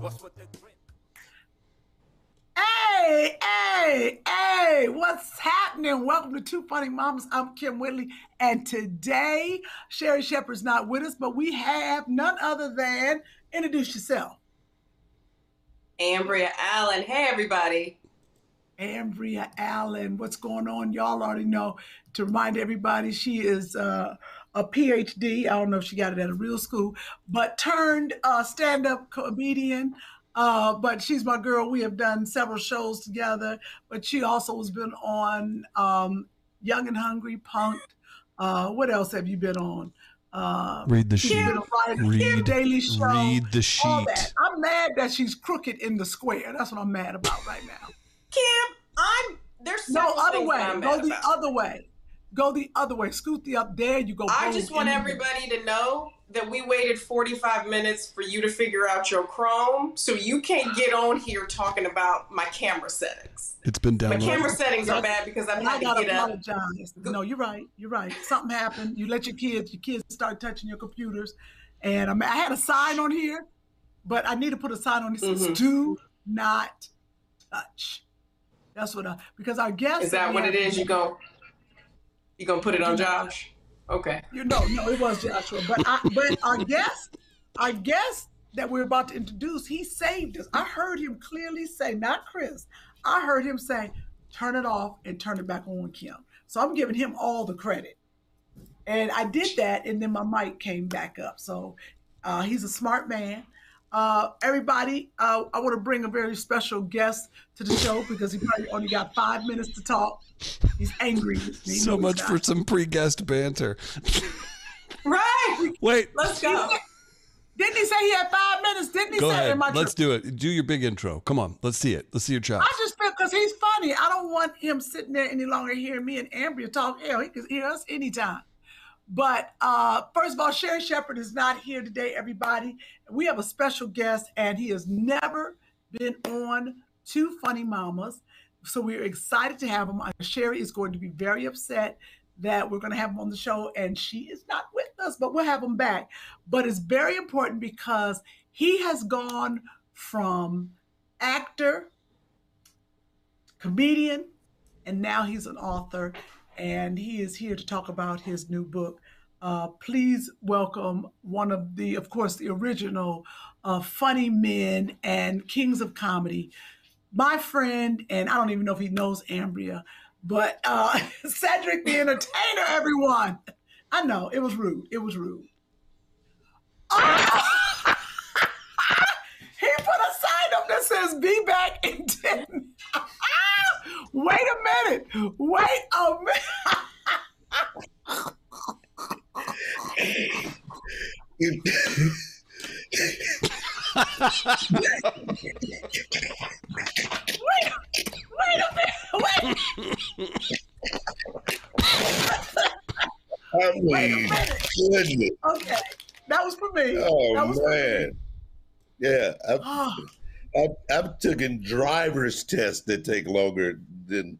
What's with the? Hey, hey, hey, what's happening? Welcome to Two Funny Mamas. I'm Kym Whitley, and today Sherri Shepherd's not with us, but we have none other than introduce yourself. Amberia Allen. Hey, everybody. Amberia Allen. What's going on? Y'all already know. To remind everybody, she is uh, a PhD. I don't know if she got it at a real school, but turned uh, stand-up comedian. Uh, but she's my girl. We have done several shows together. But she also has been on um, Young and Hungry, Punked. Uh, what else have you been on? Uh, Read the sheet. been Read- Daily Show. read the sheet. I'm mad that she's crooked in the square. That's what I'm mad about right now. Kym, I'm there's No, other way. I'm Go the about. other way. Go the other way. Scoot the up. There you go. I just want in everybody to know that we waited 45 minutes for you to figure out your Chrome, so you can't get on here talking about my camera settings. It's been down. My camera settings are bad because I'm not I had to gotta get up. apologize. No, you're right. You're right. Something happened. You let your kids. Your kids start touching your computers, and I, mean, I had a sign on here, but I need to put a sign on that says Mhm. "Do not touch." That's what I because our guest. Is that what it is? You go you gonna put it on Josh? Okay. You know, no, it was Joshua. But I, but our guest, our guest that we're about to introduce, he saved us. I heard him clearly say, not Chris. I heard him say, "Turn it off and turn it back on, Kym." So I'm giving him all the credit. And I did that, and then my mic came back up. So uh, he's a smart man. Uh, everybody, uh, I want to bring a very special guest to the show because he probably only got five minutes to talk. He's angry with me. so much for some pre-guest banter. Right. Wait, Let's go. Didn't he say he had five minutes? Didn't he go say ahead. in my Let's do it. Do your big intro. Come on, let's see it. Let's see your chops. I just feel because he's funny. I don't want him sitting there any longer hearing me and Amberia talk. Hell, he can hear us anytime. But uh, first of all, Sherri Shepherd is not here today, everybody. We have a special guest, and he has never been on Two Funny Mamas. So we're excited to have him. Uh, Sherri is going to be very upset that we're going to have him on the show, and she is not with us, but we'll have him back. But it's very important because he has gone from actor, comedian, and now he's an author, and he is here to talk about his new book. Uh, please welcome one of the, of course, the original uh, funny men and kings of comedy, my friend, and I don't even know if he knows Amberia, but uh, Cedric the Entertainer, everyone. I know it was rude. It was rude. Ah! he put a sign up that says "Be back in 10 Wait a minute. Wait a minute. Wait, wait a minute. Wait. I mean, goodness. Okay. That was for me. Oh, that Oh was for me. man, yeah. I've, Oh, I've, I've taken driver's tests that take longer than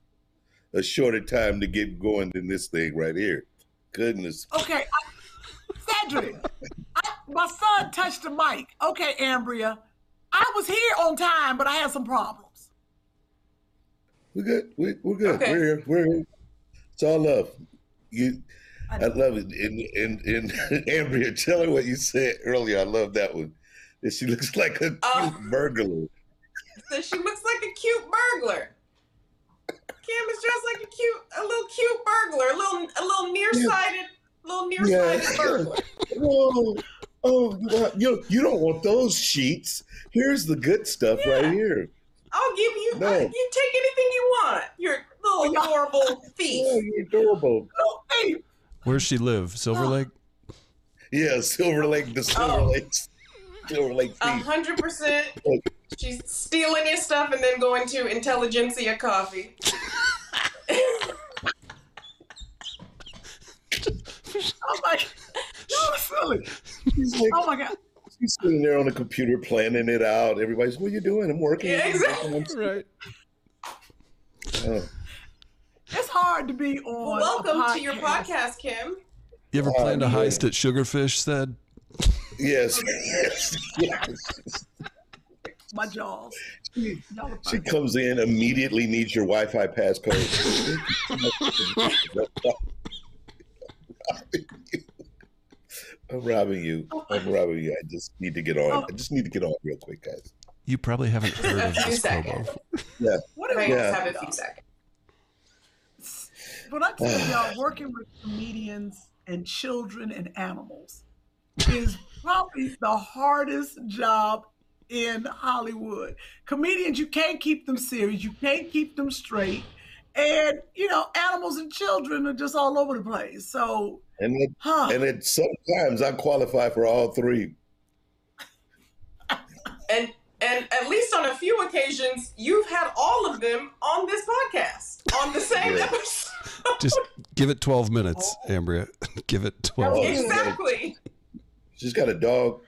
a shorter time to get going than this thing right here. Goodness. okay. I, Cedric, I, my son touched the mic. Okay, Amberia. I was here on time, but I had some problems. We're good. We, we're good. Okay. We're here. We're here. It's all love. You, I I love it. And and and Amberia, tell her what you said earlier. I love that one. That she looks like a uh, cute Oh. burglar. So she looks like a cute burglar. Kym is dressed like a cute, a little cute burglar, a little, a little nearsighted, little nearsighted Yeah. burglar. Oh, oh, you, want- you you don't want those sheets. Here's the good stuff right here. I'll give you. No. uh, you take anything you want. Your little yeah. adorable Oh, thief. you're adorable. Oh, hey, Where's she live? Silver Lake? Yeah, Silver Lake, the Silver Oh. Lakes, Silver Lake A hundred percent. She's stealing your stuff and then going to Intelligentsia Coffee. oh my, you're silly. She's like, Oh my God. she's sitting there on the computer planning it out. Everybody's, what are you doing? I'm working. Yeah, exactly. Right. Oh. It's hard to be on. Well, a welcome to your podcast, Kym. You ever Oh, planned a yeah. heist at Sugarfish said? Yes, yes, yes. My jaws. She, she comes in, immediately needs your Wi-Fi passcode. I'm robbing you. I'm robbing you. I just need to get on. I just need to get on real quick, guys. You probably haven't heard of this seconds. Bobo. What I is Yeah. just have a few seconds. But I tell y'all, working with comedians and children and animals is probably the hardest job in Hollywood. Comedians, you can't keep them serious, you can't keep them straight. And, you know, animals and children are just all over the place. So, And it, huh. and it sometimes I qualify for all three. And and at least on a few occasions, you've had all of them on this podcast on the same Yeah. episode. Just give it 12 minutes, Amberia. give it 12. Oh. exactly. She's got a dog.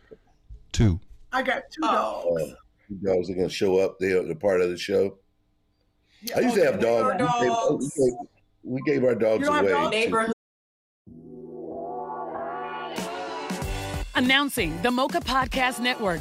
Two. I got two Oh. dogs. Uh, two dogs are going to show up. They are the part of the show. Yeah, I used to have okay. dogs. We gave, we gave- we gave our dogs You away. dogs? Announcing the Mocha Podcast Network,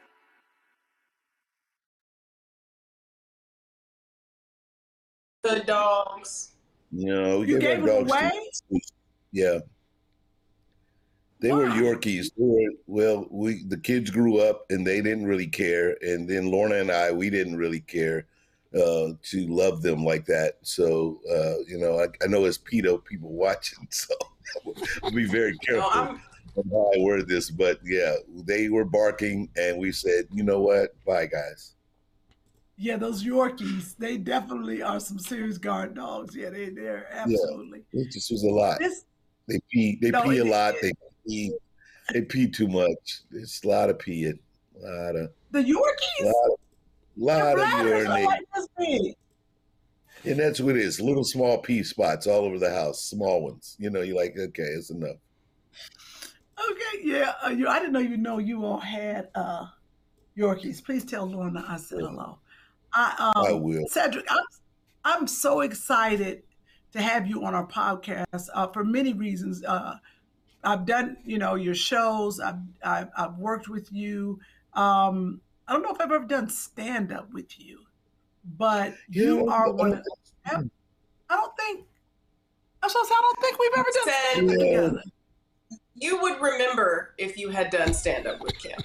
The dogs. You know, we You gave gave our them dogs. away? to- yeah. They were Yorkies. They were, well, we the kids grew up and they didn't really care, and then Lorna and I, we didn't really care uh, to love them like that. So, uh, you know, I, I know as pedo people watching, so I'll be very careful I'm how I word this. But yeah, they were barking, and we said, you know what, bye, guys. Yeah, those Yorkies, they definitely are some serious guard dogs. Yeah, they, they're absolutely. It just was a lot. This, They pee. They No, pee a it- lot. They pee. They pee too much. It's a lot of peeing. A lot of. the Yorkies? lot of lot of Bladders urinate. like this big. And that's what it is. Little small pee spots all over the house, small ones. You know, you're like, okay, it's enough. Okay, yeah. Uh, you, I didn't know you know you all had uh, Yorkies. Please tell Lorna I said hello. I, um, I will. Cedric, I'm, I'm so excited to have you on our podcast uh, for many reasons. Uh, I've done, you know, your shows. I've, I've, I've worked with you. Um, I don't know if I've ever done stand up with you, but you are I one. Of, don't I don't think. I'm supposed say I don't think we've ever done stand up Yeah. together. You would remember if you had done stand up with Kym.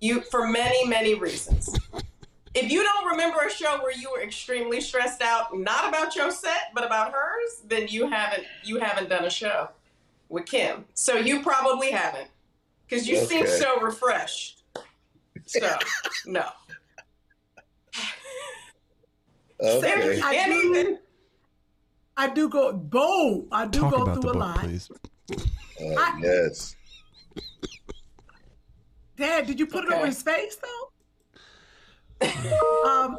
You for many, many reasons. If you don't remember a show where you were extremely stressed out, not about your set, but about hers, then you haven't you haven't done a show with Kym. So you probably haven't. Because you seem so refreshed. So no. Okay. I do, I do go boom. I do Talk go about the through a book, lot. please. Uh, I- yes. Dad, did you put it over his face though? um,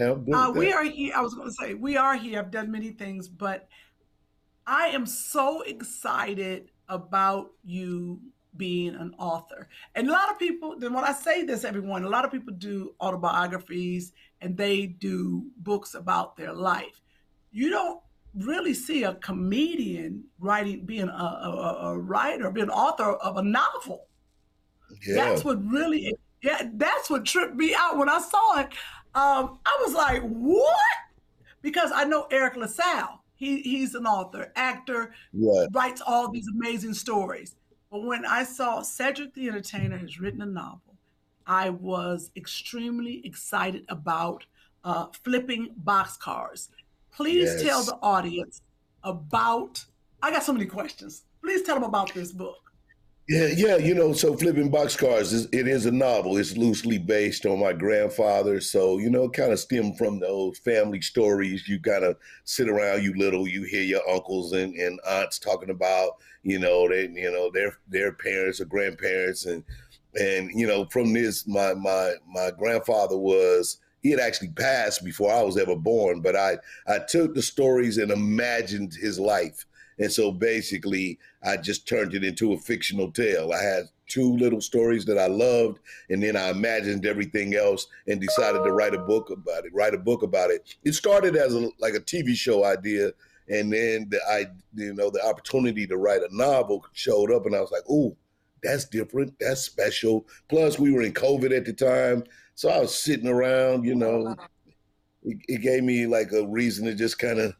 uh, we are here. I was going to say we are here. I've done many things, but I am so excited about you being an author. And a lot of people. Then when I say this, everyone, a lot of people do autobiographies and they do books about their life. You don't really see a comedian writing, being a, a, a writer, being an author of a novel. Yeah. That's what really, yeah, that's what tripped me out when I saw it. Um, I was like, what? Because I know Eric LaSalle. He he's an author, actor, Right. writes all these amazing stories. But when I saw Cedric the Entertainer has written a novel, I was extremely excited about uh, flipping boxcars. Please tell the audience about. I got so many questions. Please tell them about this book. Yeah, yeah, you know, so flipping boxcars is it is a novel. It's loosely based on my grandfather, so you know, kind of stem from those family stories. You kind of sit around, you little, you hear your uncles and, and aunts talking about, you know, they, you know, their their parents or grandparents, and and you know, from this, my my my grandfather was he had actually passed before I was ever born, but I I took the stories and imagined his life. And so basically, I just turned it into a fictional tale. I had two little stories that I loved, and then I imagined everything else and decided to write a book about it. Write a book about it. It started as a like a TV show idea, and then the I you know the opportunity to write a novel showed up, and I was like, "Ooh, that's different. That's special." Plus, we were in COVID at the time, so I was sitting around. You know, it, it gave me like a reason to just kind of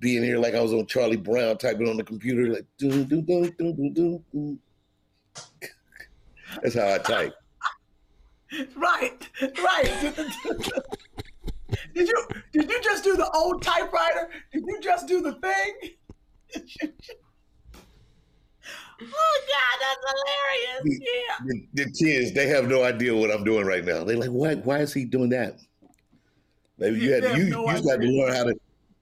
be in here like I was on Charlie Brown typing on the computer, like doo doo doo doo doo. doo. That's how I type. Right, right. did you did you just do the old typewriter? Did you just do the thing? oh God, that's hilarious. Yeah. The, the kids, they have no idea what I'm doing right now. They're like, why why is he doing that? Maybe you had you, no you used to have to idea. learn how to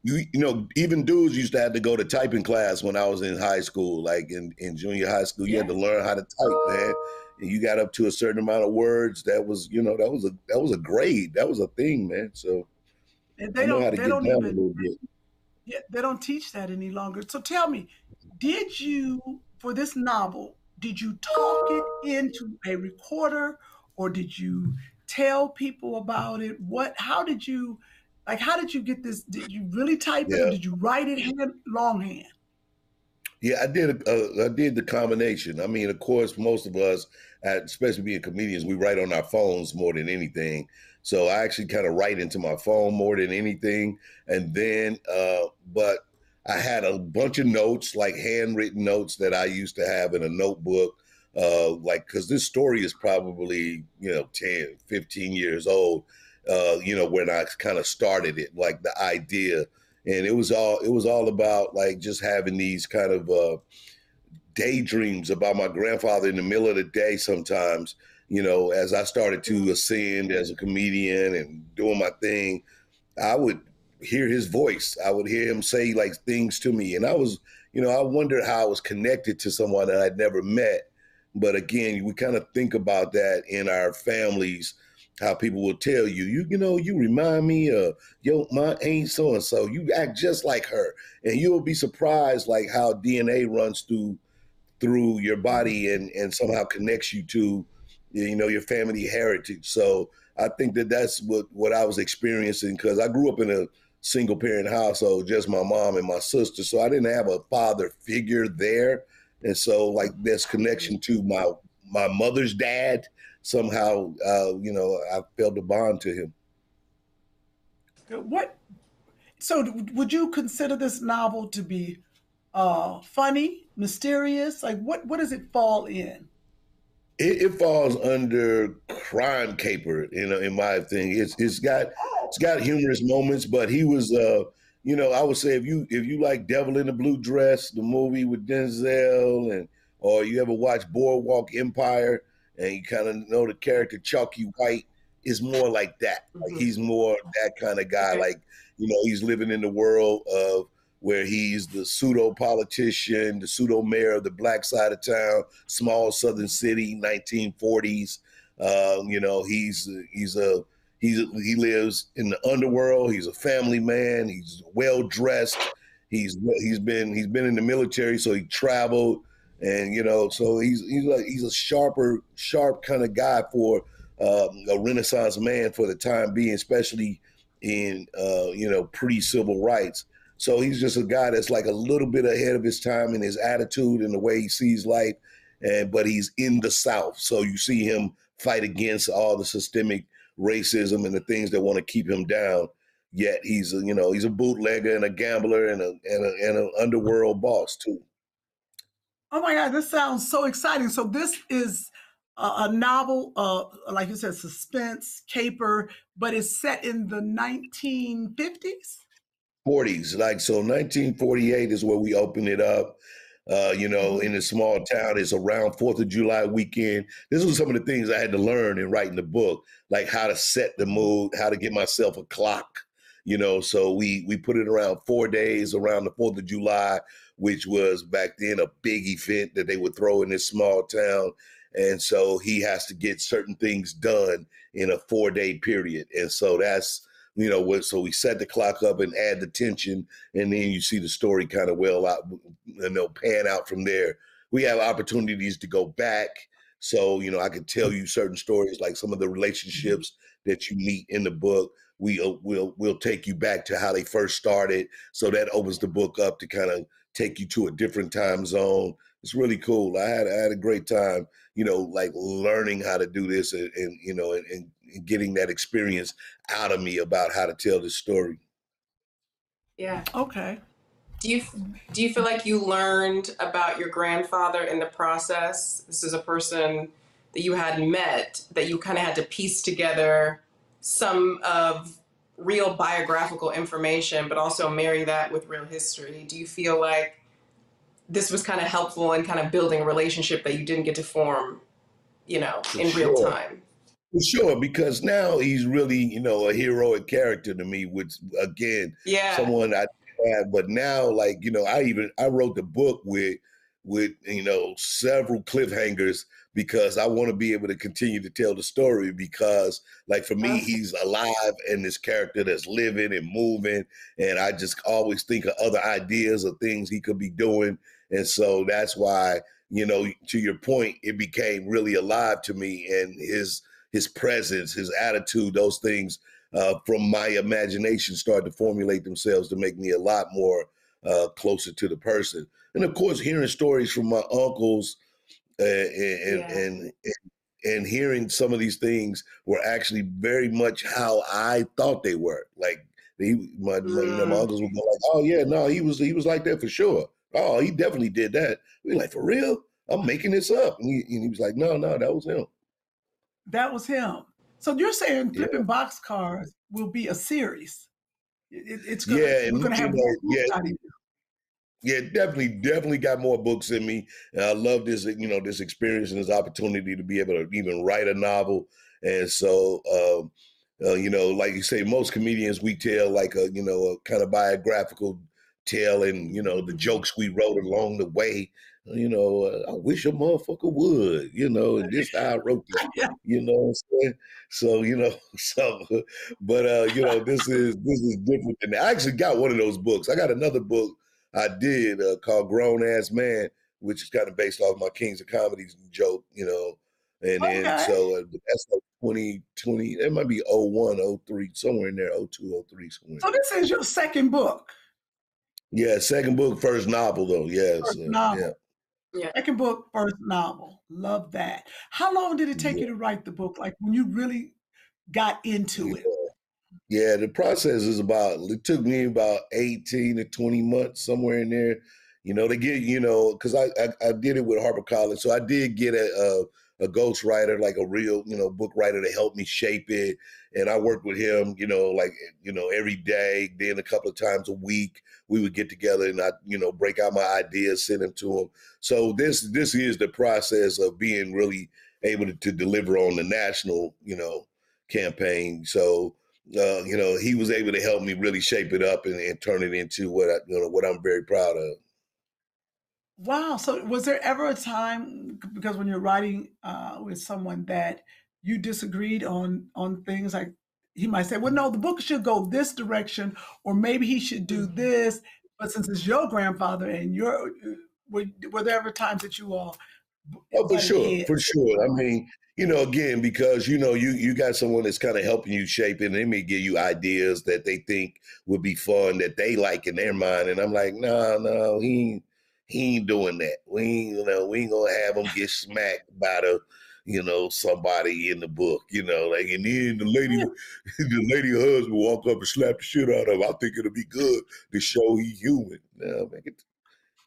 you you know, even dudes used to have to go to typing class when I was in high school, like in, in junior high school. You had to learn how to type, man. And you got up to a certain amount of words. That was, you know, that was a that was a grade. That was a thing, man. So And they I know don't how to they get don't down a even little bit. yeah, they don't teach that any longer. So tell me, did you for this novel, did you talk it into a recorder or did you tell people about it? What how did you like how did you get this? Did you really type it or did you write it hand longhand? Yeah, I did. Uh, I did the combination. I mean, of course, most of us, uh, especially being comedians, we write on our phones more than anything. So I actually kind of write into my phone more than anything. And then, uh, but I had a bunch of notes, like handwritten notes that I used to have in a notebook. Uh, like, because this story is probably, you know, 10, 15 years old, uh, you know, when I kind of started it, like the idea. And it was all it was all about like just having these kind of uh, daydreams about my grandfather in the middle of the day sometimes you know as i started to ascend as a comedian and doing my thing i would hear his voice. I would hear him say like things to me. And i was you know i wondered how i was connected to someone that i'd never met. But again we kind of think about that in our families how people will tell you, you you know, you remind me of yo, my aunt so and so. You act just like her, and you'll be surprised like how DNA runs through through your body and and somehow connects you to you know your family heritage. So I think that that's what what I was experiencing because I grew up in a single parent household, just my mom and my sister. So I didn't have a father figure there, and so like this connection to my my mother's dad somehow, uh, you know, I felt a bond to him. What? So, would you consider this novel to be uh, funny, mysterious? Like, what? What does it fall in? It, it, falls under crime caper, you know, in my thing. It's it's got it's got humorous moments, but he was uh you know, I would say if you if you like Devil in the Blue Dress, the movie with Denzel and or you ever watch Boardwalk Empire, and you kind of know the character Chalky White is more like that. Like mm-hmm. he's more that kind of guy. Like you know, he's living in the world of where he's the pseudo politician, the pseudo mayor of the black side of town, small southern city, 1940s. Um, you know, he's he's a he's he lives in the underworld. He's a family man. He's well dressed. He's he's been he's been in the military, so he traveled and you know, so he's he's like he's a sharper, sharp kind of guy for um, a Renaissance man for the time being, especially in uh, you know pre-civil rights. So he's just a guy that's like a little bit ahead of his time in his attitude and the way he sees life, and but he's in the South, so you see him fight against all the systemic racism and the things that want to keep him down. Yet he's a, you know he's a bootlegger and a gambler and a and, a, and an underworld boss too. Oh my God, this sounds so exciting. So this is a, a novel, uh, like you said, suspense, caper, but it's set in the 1950s? 40s. Like, so 1948 is where we open it up. Uh, you know, mm-hmm. in a small town, it's around Fourth of July weekend. This was some of the things I had to learn in writing the book, like how to set the mood, how to get myself a clock. You know, so we we put it around four days around the Fourth of July which was back then a big event that they would throw in this small town. And so he has to get certain things done in a four day period. And so that's, you know, what, so we set the clock up and add the tension. And then you see the story kind of well out, you know, pan out from there. We have opportunities to go back. So, you know, I could tell you certain stories like some of the relationships that you meet in the book we uh, will we'll take you back to how they first started so that opens the book up to kind of take you to a different time zone. It's really cool. I had I had a great time, you know, like learning how to do this and, and you know, and, and, getting that experience out of me about how to tell this story. Yeah. Okay. Do you do you feel like you learned about your grandfather in the process? This is a person that you had met that you kind of had to piece together some of real biographical information, but also marry that with real history? Do you feel like this was kind of helpful in kind of building a relationship that you didn't get to form, you know, For in sure. real time? For sure, because now he's really, you know, a heroic character to me, which again, yeah. someone I had, but now like, you know, I even I wrote the book with with, you know, several cliffhangers because I want to be able to continue to tell the story because like for me he's alive and this character that's living and moving and I just always think of other ideas of things he could be doing and so that's why you know to your point it became really alive to me and his his presence his attitude those things uh, from my imagination started to formulate themselves to make me a lot more uh, closer to the person and of course hearing stories from my uncles and and, yeah. and, and and hearing some of these things were actually very much how I thought they were. Like he, my, mm. my, you know, my mm. uncles would go like, "Oh yeah, no, he was he was like that for sure. Oh, he definitely did that." We like, "For real? I'm making this up." And he, and he was like, "No, no, that was him." That was him. So you're saying flipping yeah. boxcars will be a series? It, it's gonna, yeah, we're gonna have know, yeah yeah, definitely, definitely got more books in me. And I love this, you know, this experience and this opportunity to be able to even write a novel. And so, um, uh, you know, like you say, most comedians we tell like a, you know, a kind of biographical tale, and you know, the jokes we wrote along the way. you know, uh, I wish a motherfucker would, you know, and this how I wrote this, you know what I'm saying? So, you know, so, but, uh, you know, this is, this is different than, I actually got one of those books. I got another book I did uh, called Grown Ass Man, which is kind of based off my Kings of Comedies joke, you know, and then, Okay. so uh, that's like 2020, it might be 01, 03, somewhere in there, 02, 03, somewhere. So this is your second book. Yeah, second book, first novel though. Yes, First uh, novel. yeah. Yeah. Second book, first novel. Love that. How long did it take you to write the book? Like when you really got into it? Yeah, the process is about. It took me about eighteen to twenty months, somewhere in there. You know, to get you know, because I, I I did it with HarperCollins, so I did get a, a a ghostwriter, like a real you know book writer, to help me shape it, and I worked with him, you know, like you know every day. Then a couple of times a week, we would get together and I you know break out my ideas, send them to him. So this this is the process of being really able to, to deliver on the national you know campaign. So uh, you know, he was able to help me really shape it up and, and turn it into what I, you know, what I'm very proud of. Wow. So was there ever a time because when you're writing uh, with someone that you disagreed on on things like he might say, well, no, the book should go this direction, or maybe he should do this. But since it's your grandfather and your were, were there ever times that you all Oh, for sure, for sure. I mean, you know, again, because you know, you you got someone that's kind of helping you shape it, and they may give you ideas that they think would be fun that they like in their mind, and I'm like, no, no, he he ain't doing that. We ain't, you know, we ain't gonna have him get smacked by the, you know, somebody in the book, you know, like, and then the lady, the lady husband walk up and slap the shit out of him. I think it'll be good to show he human. No, man, get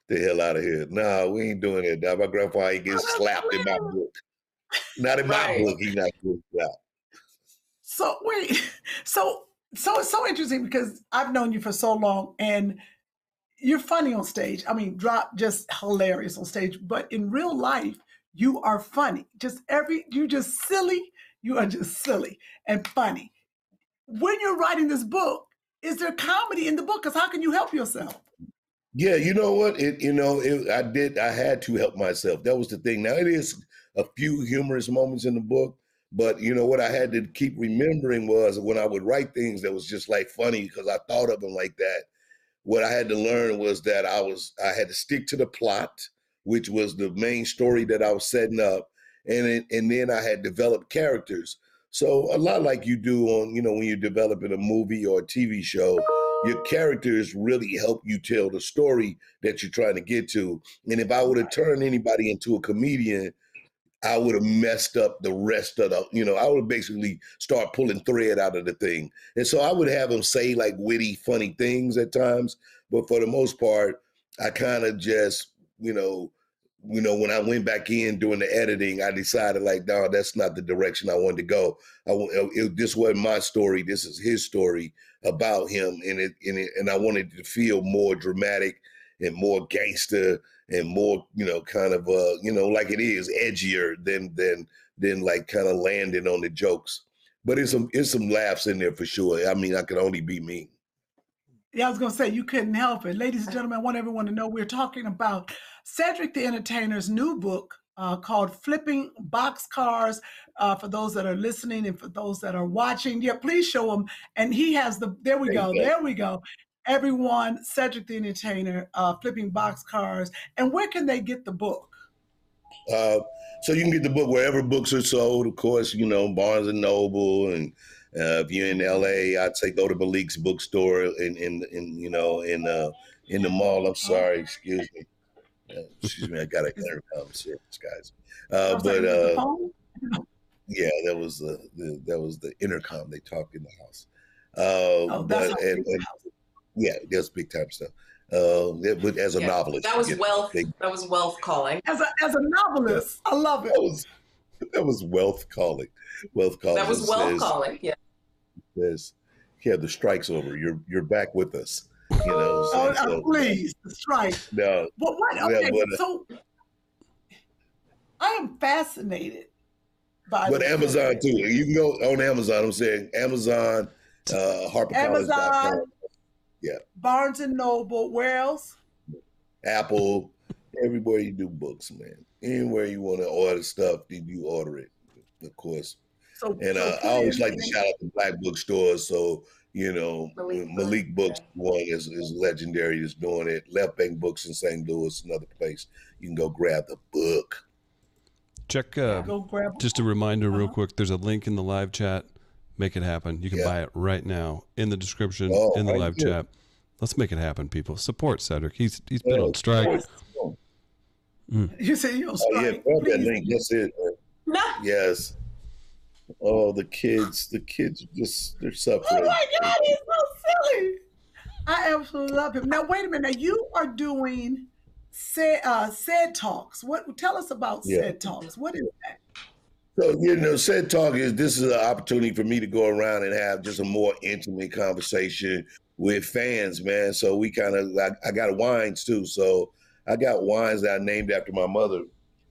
the hell out of here. Nah, we ain't doing that. Now, my grandpa ain't getting slapped in my book. Not in my Right. book. He not getting slapped. So wait, so so it's so interesting because I've known you for so long and you're funny on stage. I mean, drop just hilarious on stage, but in real life, you are funny. Just every you just silly. You are just silly and funny. When you're writing this book, is there comedy in the book? Because how can you help yourself? Yeah, you know what? It you know, it, I did. I had to help myself. That was the thing. Now it is a few humorous moments in the book, but you know what? I had to keep remembering was when I would write things that was just like funny because I thought of them like that. What I had to learn was that I was I had to stick to the plot, which was the main story that I was setting up, and it, and then I had developed characters. So a lot like you do on you know when you're developing a movie or a TV show, your characters really help you tell the story that you're trying to get to. And if I would have turned anybody into a comedian, I would have messed up the rest of the, you know, I would basically start pulling thread out of the thing. And so I would have them say like witty, funny things at times. But for the most part, I kind of just, you know, you know, when I went back in doing the editing, I decided like, no, that's not the direction I wanted to go. I, wa- uh, it, this wasn't my story. This is his story about him, and it, and it, and I wanted to feel more dramatic and more gangster and more, you know, kind of, uh, you know, like it is edgier than than than like kind of landing on the jokes. But it's some it's some laughs in there for sure. I mean, I can only be me. Yeah, I was going to say you couldn't help it. Ladies and gentlemen, I want everyone to know we're talking about Cedric the Entertainer's new book uh, called Flipping Boxcars. Uh, for those that are listening and for those that are watching, yeah, please show them. And he has the, there we There go, you go. there we go. Everyone, Cedric the Entertainer, uh, Flipping Boxcars. And where can they get the book? Uh, so you can get the book wherever books are sold. Of course, you know Barnes and Noble, and uh, if you're in LA, I'd say go to Malik's bookstore in in, in you know in uh, in the mall. I'm sorry, excuse me, uh, excuse me. I got an intercom service, guys. Uh, but "Is it the uh, yeah, that was the, the that was the intercom. They talked in the house. Uh, Oh, that's but and, and yeah, that's big time stuff. Uh, but as a Yeah, novelist, That was you wealth. big- That was wealth calling. As a, as a novelist, I love it. that was that was wealth calling. Wealth calling. That was wealth says- calling. Yeah. says, "Yeah, the strike's over. You're you're back with us." You know, so, Oh, uh, so- please, that's right. no, But what? Yeah, Okay, but, uh, so I am fascinated by but Amazon too. You can go on Amazon. I'm saying Amazon, uh, HarperCollins.com, Amazon, Barnes and Noble. Where else? Apple, Everywhere you do books, man. Anywhere you want to order stuff, then you order it, of course. So, And so uh, I always like to shout out the black bookstores. So you know, Malik Malik, Books, Books one is, is legendary. Is doing it. Left Bank Books in St. Louis, another place. You can go grab the book. Check. Uh, go grab. just a reminder, real Uh-huh. quick. There's a link in the live chat. Make it happen. You can Yeah. buy it right now in the description Oh, in the live here. chat. Let's make it happen, people. Support Cedric. He's he's been Oh, on strike. Oh, You say you don't yeah, strike. grab that link. That's it. man. No. Yes. Oh, the kids, the kids just they're suffering. Oh my God, he's so silly. I absolutely love him. Now, wait a minute. Now, you are doing Ced, uh, Ced talks. What? Tell us about Yeah. Ced talks. What is that? So you know, Ced talk is this is an opportunity for me to go around and have just a more intimate conversation with fans, man. So we kind of I, I got wines too. So I got wines that I named after my mother.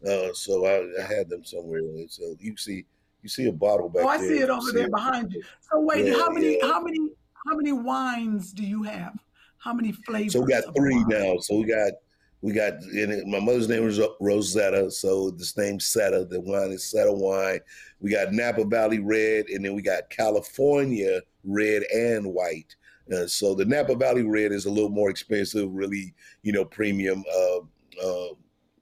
Uh, so I, I had them somewhere. So you see, you see a bottle back Oh, I there. see it over there behind you. So wait, Yeah, how many? yeah. How many? How many wines do you have? How many flavors? So we got three now. So we got we got it- my mother's name was Rosetta, so this name Setta. The wine is Setta wine. We got Napa Valley Red, and then we got California Red and White. Uh, so the Napa Valley Red is a little more expensive, really, you know, premium, uh, uh,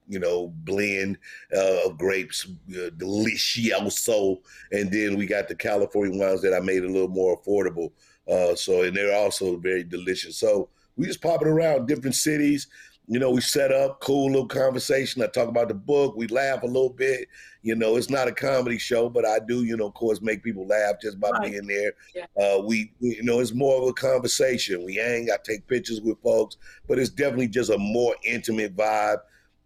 you know, blend uh, of grapes, uh, delicioso. And then we got the California wines that I made a little more affordable. Uh, so and they're also very delicious. So we just popping around different cities. You know, we set up cool little conversation. I talk about the book. We laugh a little bit. You know, it's not a comedy show, but I do, you know, of course, make people laugh just by Right. being there. Yeah. Uh, we, we, you know, it's more of a conversation. We hang. I take pictures with folks, but it's definitely just a more intimate vibe.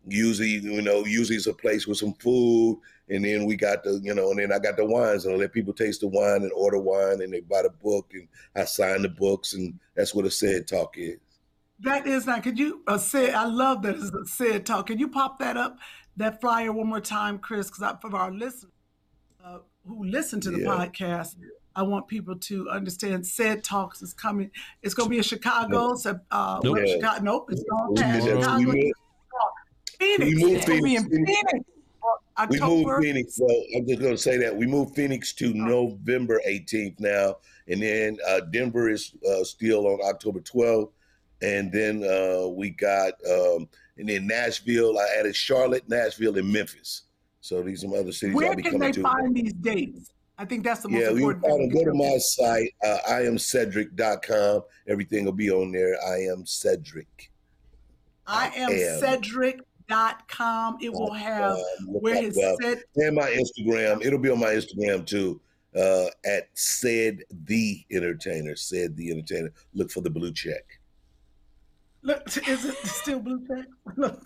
Usually, you know, usually it's a place with some food, and then we got the, you know, and then I got the wines, and I let people taste the wine and order wine, and they buy the book, and I sign the books, and that's what a Ced talk is. That is not. Could you uh, say? I love that it's a Ced talk. Can you pop that up, that flyer one more time, Chris? Because for our listeners uh, who listen to the Yeah. podcast, I want people to understand. Ced talks is coming. It's going to be in Chicago. So, uh, Nope. Yeah. Chicago, nope. It's going We past did. We moved, Phoenix. we moved it's going to be in Phoenix. Phoenix. uh, we moved Phoenix. So I'm just going to say that we moved Phoenix to November 18th now, and then uh, Denver is uh, still on October 12th, and then uh, we got um, and then Nashville. I added Charlotte, Nashville, and Memphis. So these are some other cities I'll Where be can coming they to. find these dates? I think that's the most Yeah, you important thing. go to my site, uh, iamcedric.com. Everything will be on there. I am Cedric. I am am. Cedric.com. It will have Um, where his well, said and my Instagram. It'll be on my Instagram too. Uh, at Ced the entertainer. Ced the entertainer. Look for the blue check. Look, is it still blue check? Look.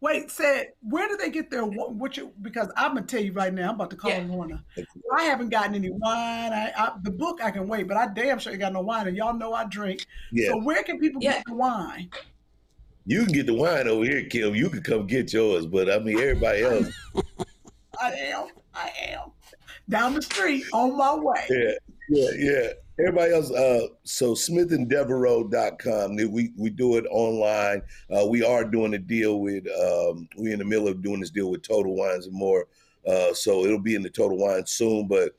Wait, Ced where do they get their what you because I'm gonna tell you right now, I'm about to call Yeah. Lorna. I haven't gotten any wine. I, I the book I can wait, but I damn sure ain't got no wine, and y'all know I drink. Yeah, So where can people Yeah. get the wine? you can get the wine over here, Kym. You can come get yours, but I mean everybody else. I am, I am down the street on my way. yeah, yeah, yeah. Everybody else, uh, so smithanddevereaux.com. We we do it online. Uh, we are doing a deal with um, we're in the middle of doing this deal with Total Wines and more. Uh, so it'll be in the Total Wine soon, but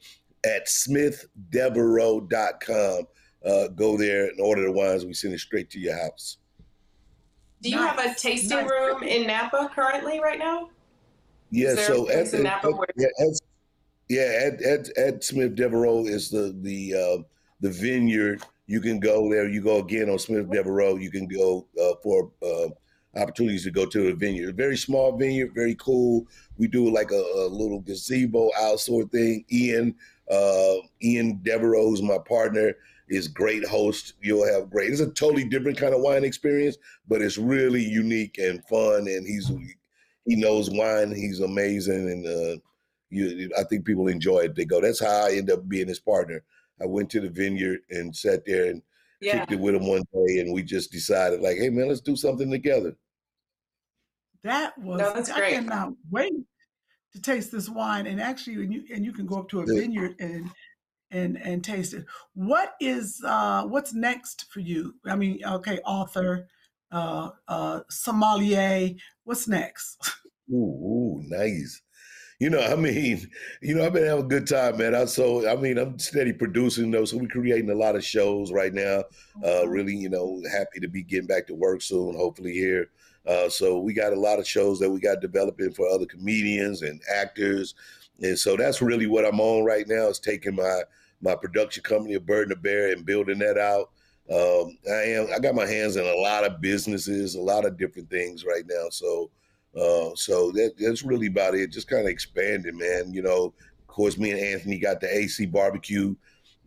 at smithanddevereaux.com, uh, go there and order the wines. We send it straight to your house. Do you have a tasting Nice. room in Napa currently right now? Yeah, so a at, in the- Napa at- where- yeah, at, yeah, at, at, at Smith Devereaux is the the uh, the vineyard. You can go there. You go again on Smith Devereaux. You can go uh, for uh, opportunities to go to the vineyard. Very small vineyard, very cool. We do like a, a little gazebo out sort of thing. Ian uh, Ian Devereaux, who's my partner, is great host. You'll have great. It's a totally different kind of wine experience, but it's really unique and fun. And he's he knows wine. He's amazing, and uh, you, I think people enjoy it. They go. That's how I end up being his partner. I went to the vineyard and sat there and Yeah. kicked it with him one day, and we just decided, like, hey man, let's do something together. That was No, that's I great. cannot wait to taste this wine. And actually, and you and you can go up to a Yeah. vineyard and and and taste it. What is uh what's next for you? I mean, okay, author, uh, uh, sommelier. What's next? Ooh, ooh, nice. You know, I mean, you know, I've been having a good time, man. I so I mean, I'm steady producing though, so we're creating a lot of shows right now. Uh, really, you know, happy to be getting back to work soon, hopefully here. Uh, so we got a lot of shows that we got developing for other comedians and actors, and so that's really what I'm on right now is taking my my production company, A Bird and a Bear, and building that out. Um, I am I got my hands in a lot of businesses, a lot of different things right now. So uh, so that, that's really about it. Just kind of expanding, man. You know, of course, me and Anthony got the AC barbecue.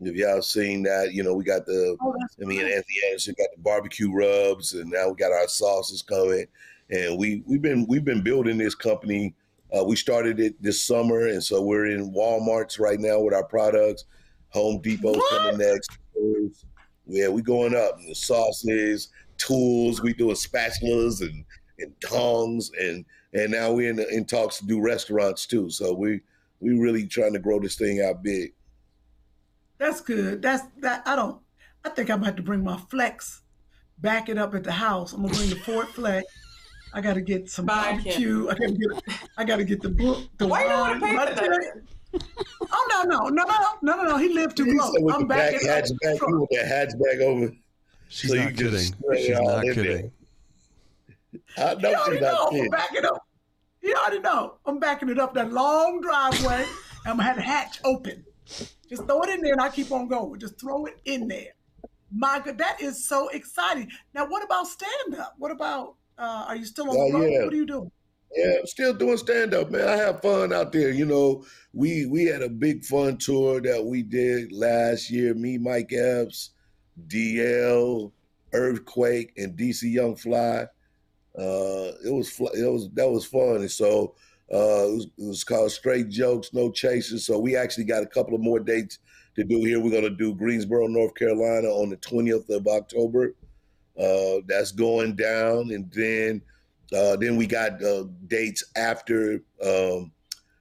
If y'all seen that, you know, we got the, Oh, I mean, Anthony Anderson got the barbecue rubs, and now we got our sauces coming. And we we've been we've been building this company. Uh, we started it this summer, and so we're in WalMarts right now with our products. Home Depot's coming next. Yeah, we going up. The sauces, tools. We doing spatulas and and tongs, and and now we're in, in talks to do restaurants too. So we we really trying to grow this thing out big. That's good. That's that. I don't. I think I'm gonna have to bring my flex, back it up at the house. I'm gonna bring the Ford Flex. I got to get some Bye, barbecue. I got to get. I got to get the book. The Why you don't want to wine. pay When for that? Oh no no no no no no no! He lived too He close. said with I'm the back. back it hatchback, you with that hatchback over. She's So you not just kidding. She's not kidding. I He know already she's know. I'm backing up. He already know. I'm backing it up that long driveway. I'm gonna have the hatch open. Just throw it in there, and I keep on going. Just throw it in there. My God, that is so exciting. Now, what about stand up? What about? Uh, are you still on Oh, the road? yeah. What are you doing? Yeah, I'm still doing stand up, man. I have fun out there. You know, we we had a big fun tour that we did last year. Me, Mike Epps, DL, Earthquake, and DC Young Fly. Uh, it was it was that was fun, so uh, it, was, it was called Straight Jokes, No Chases. So we actually got a couple of more dates to do here. We're gonna do Greensboro, North Carolina, on the 20th of October. Uh, that's going down, and then uh, then we got uh, dates after, um,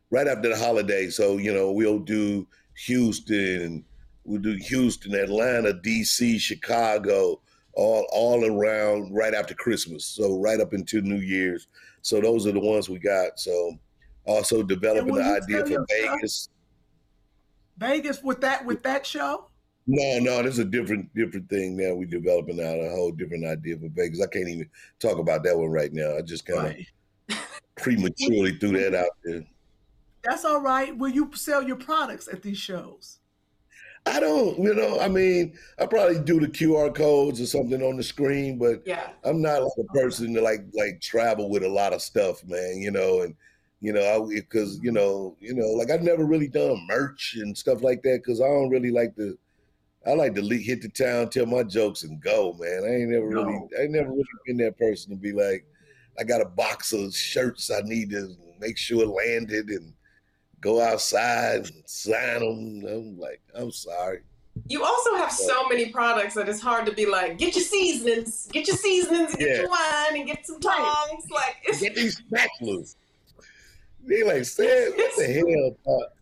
right after the holiday. So you know we'll do Houston, we'll do Houston, Atlanta, D.C., Chicago, all all around right after Christmas. So right up into New Year's. So those are the ones we got. So also developing the idea for Vegas. Vegas with that with that show? No, no, this is a different different thing now. We're developing out a whole different idea for Vegas. I can't even talk about that one right now. I just kind of Right. prematurely threw that out there. That's all right. Will you sell your products at these shows? I don't, you know, I mean, I probably do the QR codes or something on the screen, but Yeah. I'm not like a person to like like travel with a lot of stuff, man. You know, and you know, I because you know, you know, like I've never really done merch and stuff like that because I don't really like to. I like to hit the town, tell my jokes, and go, man. I ain't never really, I ain't never really been that person to be like, I got a box of shirts I need to make sure landed and go outside and sign them. I'm like, I'm sorry. You also have so many products that it's hard to be like, get your seasonings, get your seasonings, and get Yeah. your wine, and get some tongs. Like, it's, Get these spatulas. They like said, what the hell? Pop?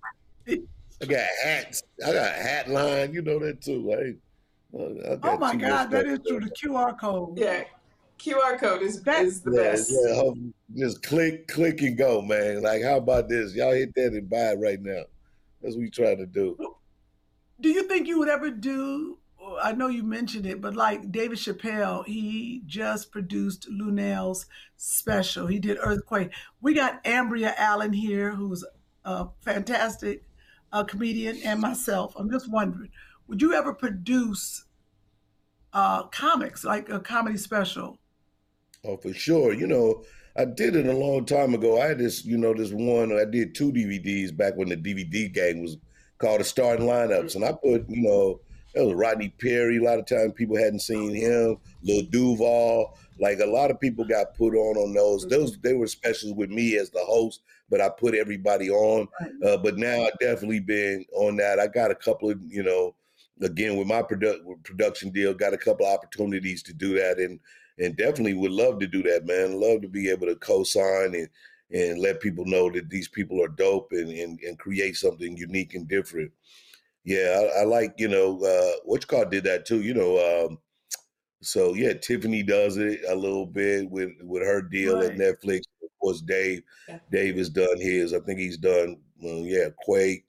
I got hats. I got a hat line. You know that too, right? I got Oh my God, that is stuff. is true. The QR code. yeah. QR code is, That- is the Yeah, best. yeah, just click, click, and go, man. Like, how about this? Y'all hit that and buy it right now. That's what we trying to do. Do you think you would ever do? I know you mentioned it, but like David Chappelle, he just produced Luenell's special. He did Earthquake. We got Amberia Allen here, who's a fantastic uh, comedian, and myself. I'm just wondering, would you ever produce uh, comics, like a comedy special? Oh, for sure. You know, I did it a long time ago. I had this, you know, this one. I did two DVDs back when the DVD gang was called the starting lineups, and I put, you know, that was Rodney Perry. A lot of times people hadn't seen him. Lil Duval. Like a lot of people got put on on those. Those they were specials with me as the host, but I put everybody on. Uh, but now I've definitely been on that. I got a couple of, you know, again with my produ- production deal, got a couple of opportunities to do that, and and definitely would love to do that, man. Love to be able to co-sign and and let people know that these people are dope and and, and create something unique and different. Yeah, I, I like you know uh, what you call did that too. You know, um, so yeah, Tiffany does it a little bit with with her deal Right. at Netflix. Of course, Dave Yeah. Dave has done his. I think he's done well, yeah, Quake,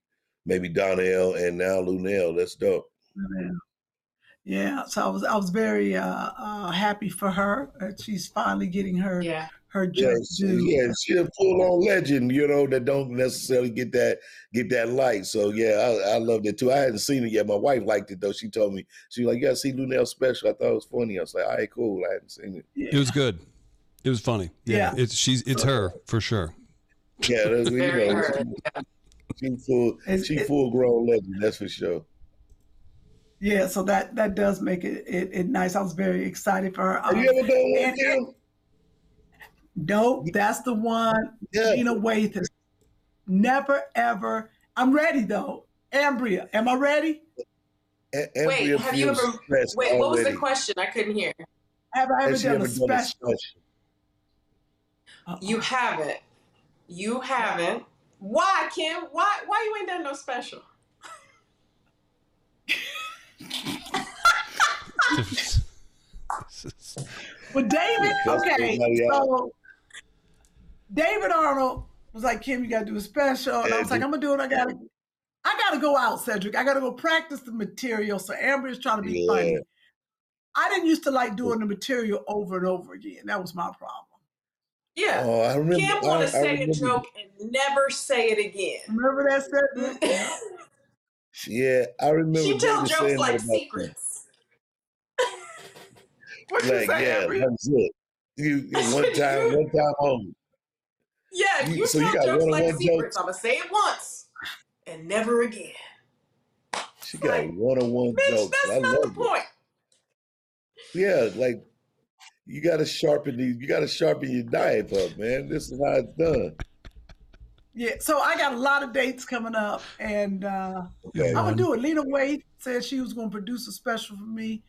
maybe Donnell, and now Luenell. That's dope. Yeah. Yeah, so I was I was very uh, uh, happy for her she's finally getting her Yeah. her Yeah, she, yeah, she's a full on legend, you know, that don't necessarily get that get that light. So yeah, I, I loved it too. I hadn't seen it yet. My wife liked it though. She told me she was like, "Yeah, see Luenell special." I thought it was funny. I was like, "All right, cool." I hadn't seen it. It was good. It was funny. Yeah, Yeah. it's she's it's her for sure. Yeah, that's, you know, she, she full It's- she it- full grown legend. That's for sure. Yeah, so that that does make it, it it nice. I was very excited for her. Have you Um, ever done one, and- Kym? Nope, that's the one. Yeah. Lena Waithe has never ever. I'm ready though. Amberia, am I ready? A- Wait, have you ever? stressed Wait, what was the question? I couldn't hear. Have I ever done ever a done a special? special? You haven't. You haven't. Why, Kym? Why? Why you ain't done no special? Well, David, okay, so David Arnold was like, Kym, you gotta do a special. And I was like, I'm gonna do it. I gotta I gotta go out, Cedric. I gotta go practice the material. So Amber is trying to be Yeah. funny. I didn't used to like doing the material over and over again. That was my problem. Yeah. Oh, I remember. Kym want to say a joke and never say it again. Remember that Cedric? Mm-hmm. Yeah, I remember. she tell jokes like that secrets. You Like, say, yeah, Amberia? that's it. You, you one time, one time only. Yeah, You- you, so you tell got jokes like one-on-one secrets. jokes? I'm gonna say it once and never again. She got Like, one-on-one Bitch, jokes. I not the it. point. Yeah, like you got to sharpen the, you got to sharpen your knife up, man. This is how it's done. Yeah, so I got a lot of dates coming up, and uh, Okay. I'm gonna do it. Lena Waithe said she was gonna produce a special for me,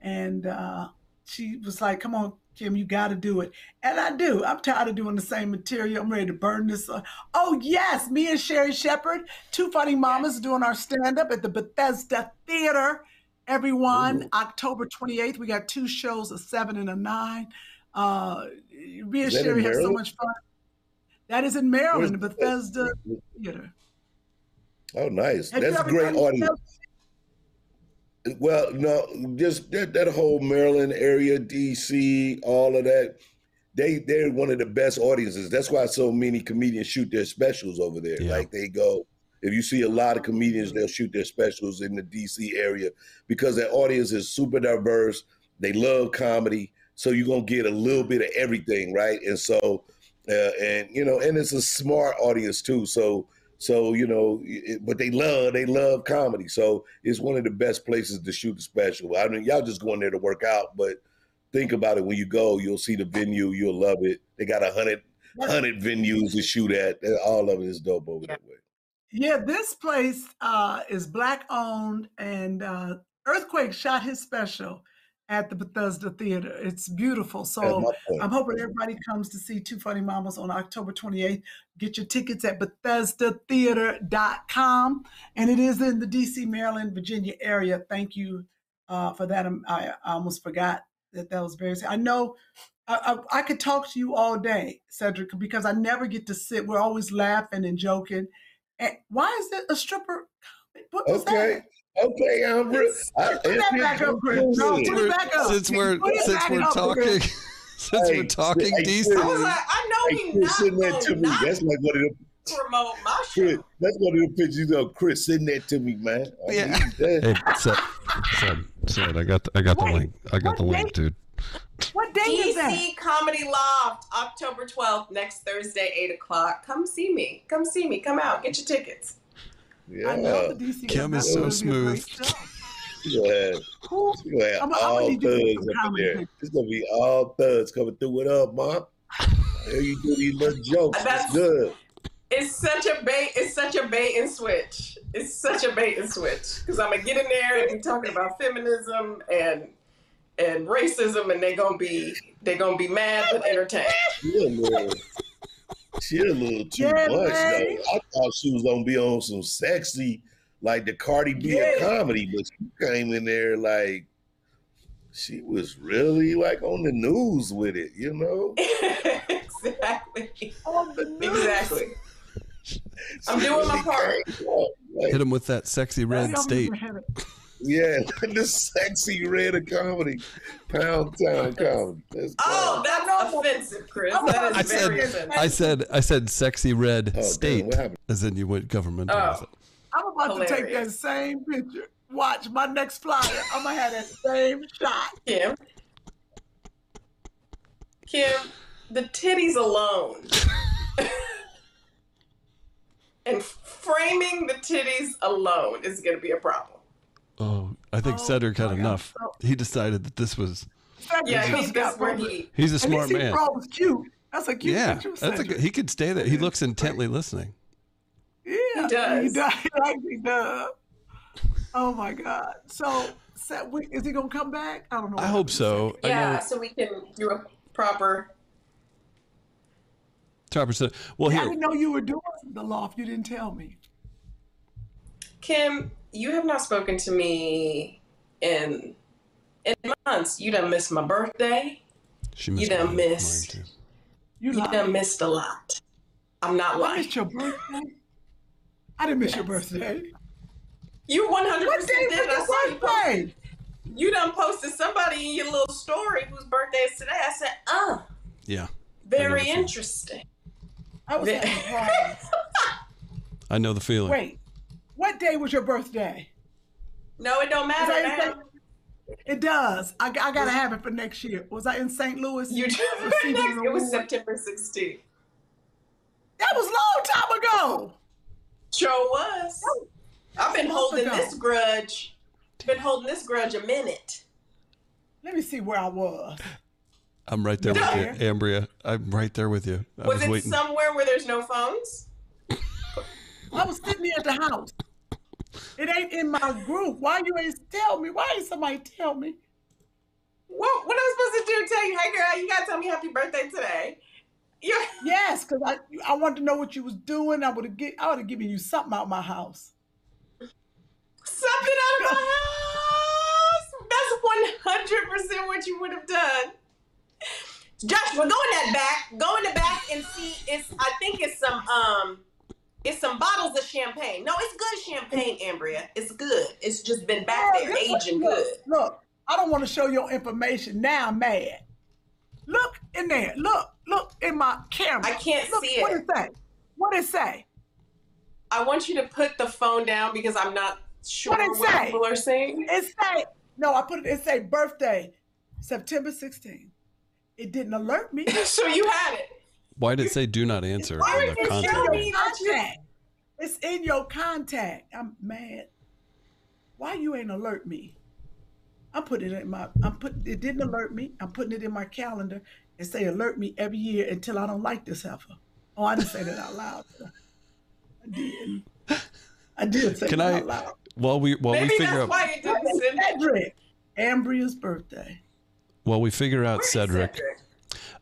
and uh, she was like, "Come on, Kym, you got to do it." And I do. I'm tired of doing the same material. I'm ready to burn this. uh, Oh yes, me and Sherri Shepherd, two funny mamas, doing our stand up at the Bethesda Theater. Everyone, October 28th, we got two shows, a seven and a nine. Uh, me and Is that Sherri have so much fun. That is in Maryland, Where's- Bethesda Theater. Oh, nice. Have That's a great done- audience. Well, no, just that, that whole Maryland area, DC, all of that. They they're one of the best audiences. That's why so many comedians shoot their specials over there. Yeah. Like they go. If you see a lot of comedians, they'll shoot their specials in the DC area because their audience is super diverse. They love comedy, so you're gonna get a little bit of everything, right? And so, uh, and you know, and it's a smart audience too. So so you know, it, but they love they love comedy. So it's one of the best places to shoot a special. I mean, y'all just going there to work out, but think about it when you go, you'll see the venue, you'll love it. They got a hundred hundred venues to shoot at. All of it is dope over that way. Yeah, this place uh, is black owned, and uh, Earthquake shot his special at the Bethesda Theater. It's beautiful. So. I'm hoping everybody comes to see Two Funny Mamas on October 28th. Get your tickets at BethesdaTheater.com. And it is in the DC, Maryland, Virginia area. Thank you uh, for that. Um, I, I almost forgot that that was very. I know I, I, I could talk to you all day, Cedric, because I never get to sit. We're always laughing and joking. And why is it a stripper? What was Okay. that? Okay, Amber. I- Put that back up, Chris. No, put it back up. Since we're since we're talking since Hey, we're talking hey, DC. I was like, I know Hey, he Chris, not send that to me. That's like one of the promote my Chris, that's one of the pictures of Chris. Send that to me, man. I Yeah. need that. Hey, said, said, said, I got the, I got the link. I got the what link, date? dude. What day is that? DC Comedy Loft, October 12th, next Thursday, 8 o'clock. Come see me. Come see me. Come out. Get your tickets. Yeah. I know the DC. Kym was is so gonna be smooth. show. You gonna Who? gonna have I'm- I'm all gonna need you to do thugs up in there. It's gonna be all thugs coming through. What up, mom? Here you do these little jokes. That's- It's good. It's such a bait. It's such a bait and switch. It's such a bait and switch because I'm gonna get in there and be talking about feminism and and racism, and they gonna be they gonna be mad but entertained. She a little, she a little too Yeah, much man. though. I thought she was gonna be on some sexy, like the Cardi B Yeah. comedy, but she came in there like she was really like on the news with it, you know. exactly. On the news. Exactly. I'm doing my part. Like, Hit him with that sexy red state. You had it. yeah, the sexy red of comedy, Pound Town comedy. That's Oh, crazy. that's offensive, Chris. That is I very said, offensive. I said, I said, sexy red oh, damn, state, what happened? as in you went government. Oh. I'm about to take that same picture. Watch my next flyer. I'm gonna have that same shot. Kym. Kym, the titties alone. and framing the titties alone is going to be a problem. Oh, I think Oh, Cedric had my God. enough. He decided that this was. Yeah, Cedric he, just that's got where he. He's a At smart least he man. thought was cute. That's a cute Yeah, picture. of that's a good, he could stay there. He looks intently listening. Yeah, He does. He does. He does. Oh my God. So, is he gonna come back? I don't know. I hope so. Cedric. I Yeah, know so we can do a proper. Topper said, "Well, I here, didn't know you were doing the loft. You didn't tell me. Kym, you have not spoken to me in in months. You done missed my birthday. she you missed done mine- missed. mine. You, You lied. done missed a lot. I'm not lying. I missed your birthday. I didn't miss your birthday. You 100% What day did. I was saw your you post- birthday? You done posted somebody in your little story whose birthday is today. I said, uh, Yeah, very I interesting. I was Ve- having a party. I know the feeling. Wait, what day was your birthday? No, it don't matter I in now. St. It does. I, I gotta have it for next year. Was I in St. Louis? You Receiving an it was? September 16th. That was a long time ago. Sure was. I've been holding ago. this grudge. Been holding this grudge a minute. Let me see where I was. I'm right there with you, Amberia. I'm right there with you. I Was, was, it waiting. somewhere? somewhere where there's no phones? I was sitting at the house. It ain't in my group. Why you ain't tell me? Why ain't somebody tell me? What what am I supposed to do? Tell you, hey girl, you gotta tell me happy birthday today. You Yes, because I I wanted to know what you was doing. I would have get I would have given you something out my house. something out of my house. That's one hundred percent what you would have done. Joshua, go in that back. Go in the back and see. It's I think it's some um, it's some bottles of champagne. No, it's good champagne, Amberia. It's good. It's just been back there, aging look, good. Look, I don't want to show your information. Now I'm mad. Look in there. Look, look in my camera. I can't look, see What it. it say? What it say? I want you to put the phone down because I'm not sure What it what say? people are saying. It say no. I put it. It say birthday, September 16th. It didn't alert me. so you had it. Why did it say do not answer Why in would the contact? show me contact. It's in your contact. I'm mad. Why you ain't alert me? I'm putting it in my. I'm putting. It didn't alert me. I'm putting it in my calendar and say alert me every year until I don't like this heifer. Oh, I didn't say that out loud. I did. I did say Can that I? out loud. While we while we Maybe figure that's out why it didn't send. Cedric, Amberia's birthday. while we figure out Where's Cedric,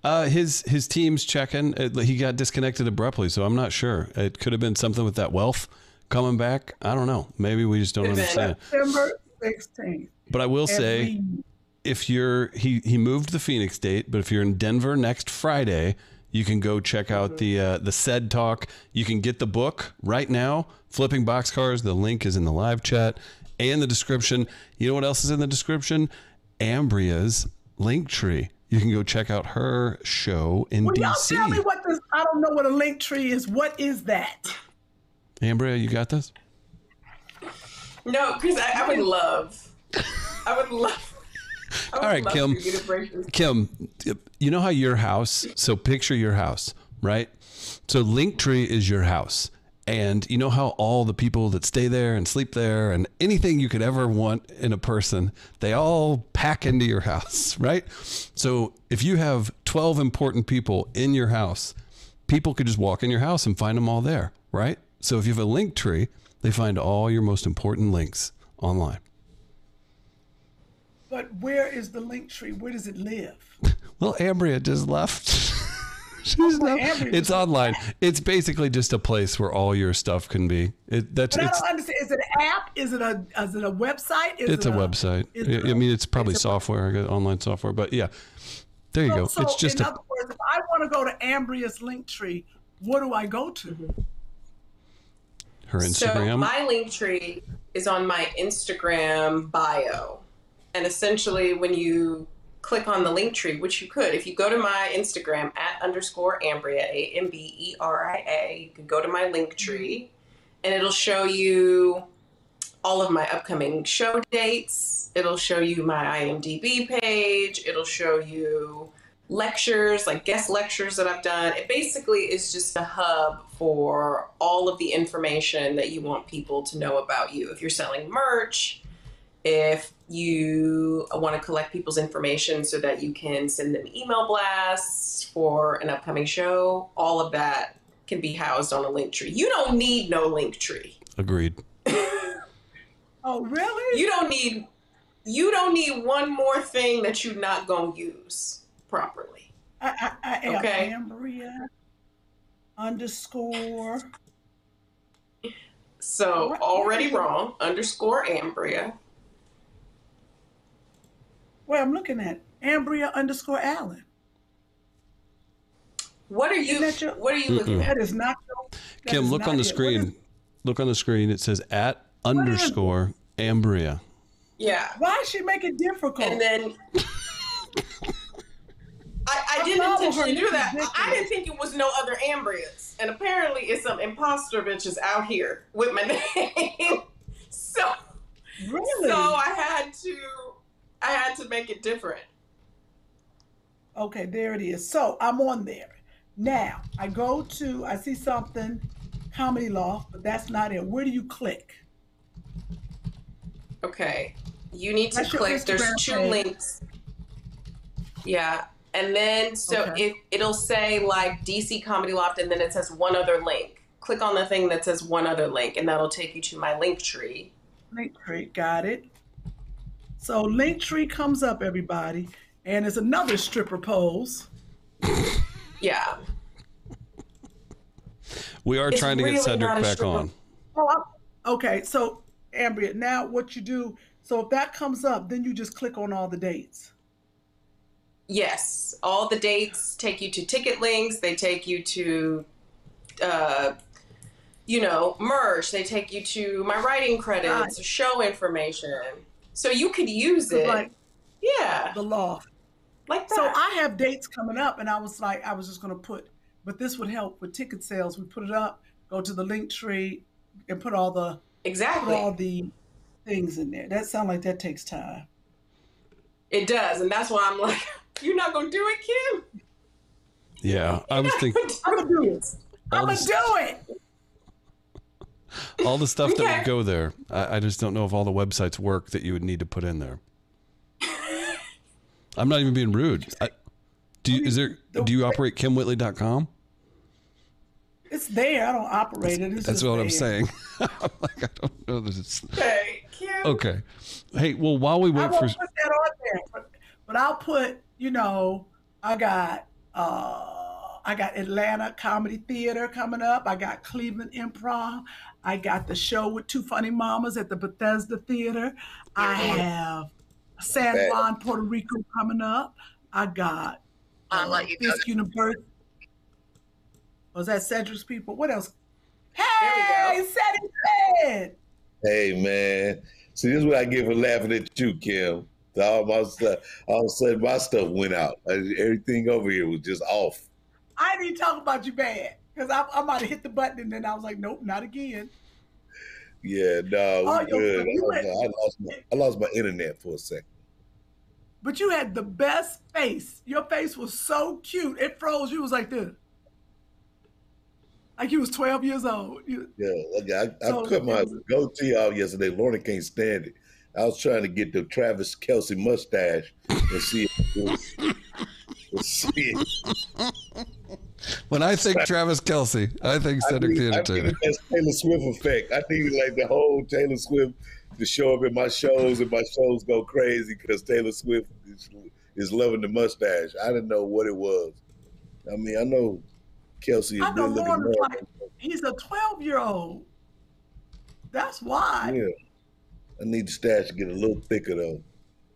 uh, his his team's checking. Uh, he got disconnected abruptly, so I'm not sure. It could have been something with that wealth coming back. I don't know. Maybe we just don't understand. September 16th. But I will say, if you're he he moved the Phoenix date, but if you're in Denver next Friday, you can go check out the uh, the Ced talk. You can get the book right now, Flipping Boxcars. The link is in the live chat and the description. You know what else is in the description? Amberia's link tree. You can go check out her show in Will y'all tell me DC. what this? I don't know what a link tree is. What is that? Amberia, you got this? No, because I, I would love. I would love. I would All right, love Kym. to get a break from- Kym, you know how your house, so picture your house, right? So Linktree is your house. And you know how all the people that stay there and sleep there and anything you could ever want in a person, they all pack into your house, right? So if you have 12 important people in your house, people could just walk in your house and find them all there, right? So if you have a link tree, they find all your most important links online. But where is the link tree? Where does it live? Well, Amberia just left. She's not, Amberia it's online. It's basically just a place where all your stuff can be. It, that's But I it's don't understand. Is it an app? Is it a is it a website? Is it's it a website. is I it I a- mean, it's probably it's software, I online software. But yeah, there you So, go. so it's just in a other words, if I want to go to Amberia's link tree, what do I go to? her Instagram. So Instagram. my link tree is on my Instagram bio. And essentially when you click on the link tree, which you could, if you go to my Instagram at underscore Amberia, A M B E R I A, you can go to my link tree and it'll show you all of my upcoming show dates. It'll show you my IMDb page. It'll show you lectures, like guest lectures that I've done. It basically is just a hub for all of the information that you want people to know about you. If you're selling merch, if you want to collect people's information so that you can send them email blasts for an upcoming show, all of that can be housed on a link tree. You don't need no link tree. Agreed. Oh, really? You don't need you don't need one more thing that you're not gonna use properly. I, I, I am Okay. Amberia underscore. So already wrong. Underscore Amberia. Wait, I'm looking at Amberia underscore Allen. What are you that your- what are you looking at? That is not. Your, that Kym, is look not on the it. Screen. is- Look on the screen. It says at underscore Amberia. Yeah. why is she make it difficult? And then I, I I didn't follow her. intentionally do This is that. I didn't think it was no other Amberias. And apparently it's some imposter bitches out here with my name. so really? so I had to I had to make it different. Okay, there it is. So I'm on there. Now I go to, I see something, Comedy Loft, but that's not it. Where do you click? Okay. You need to That's click. There's two page. links. Yeah. And then so Okay. if it'll say like DC Comedy Loft and then it says one other link. Click on the thing that says one other link and that'll take you to my link tree. Linktree, got it. So Linktree comes up, everybody, and it's another stripper pose. Yeah. We are It's trying to really get Cedric back on. Oh, okay. So Amberia, now what you do? So if that comes up, then you just click on all the dates. Yes. All the dates take you to ticket links. They take you to uh you know, merch. They take you to my writing credits, Right. show information. So you could use it. Like yeah. the loft. Like that. So I have dates coming up, and I was like, I was just gonna put, but this would help with ticket sales. We put it up, go to the link tree, and put all the exactly. all the things in there. That sounds like that takes time. It does, and that's why I'm like, you're not gonna do it, Kym. Yeah, I was thinking I'm gonna do it. I'm gonna do it. All the stuff that would go there. I, I just don't know if all the websites work that you would need to put in there. I'm not even being rude. I, do you, is there? Do you operate KimWhitley.com? It's there. I don't operate it. It's That's what I'm saying. I'm like, I don't know that it's Okay, Kym. okay. Hey, well, while we wait for put that on there, but, but I'll put, you know, I got uh I got Atlanta Comedy Theater coming up. I got Cleveland Improv. I got the show with two funny mamas at the Bethesda Theater. I have San Bad. Juan, Puerto Rico coming up. I got I'll uh. Fisk University. Was that Cedric's people? What else? Hey, Cedric said. Hey man, see this is what I get for laughing at you, Kym. All my stuff, all of a sudden my stuff went out. Everything over here was just off. I didn't talk about you bad because I, I might have hit the button and then I was like, nope, not again. Yeah, no, Oh, yo, good. I, I lost my, I lost my internet for a second. But you had the best face. Your face was so cute. It froze. You was like this. Like you was 12 years old. You, Yeah, like, I, I So, cut my goatee off yesterday. Lorna can't stand it. I was trying to get the Travis Kelce mustache and see if, and see if when I think Travis Kelce, I think I Cedric need, the I Entertainer. needed that Taylor Swift effect. I needed like the whole Taylor Swift to show up in my shows, and my shows go crazy because Taylor Swift is, is loving the mustache. I didn't know what it was. I mean, I know Kelce is I know good looking. Like, he's a 12 year old. That's why. Yeah. I need the stash to get a little thicker though.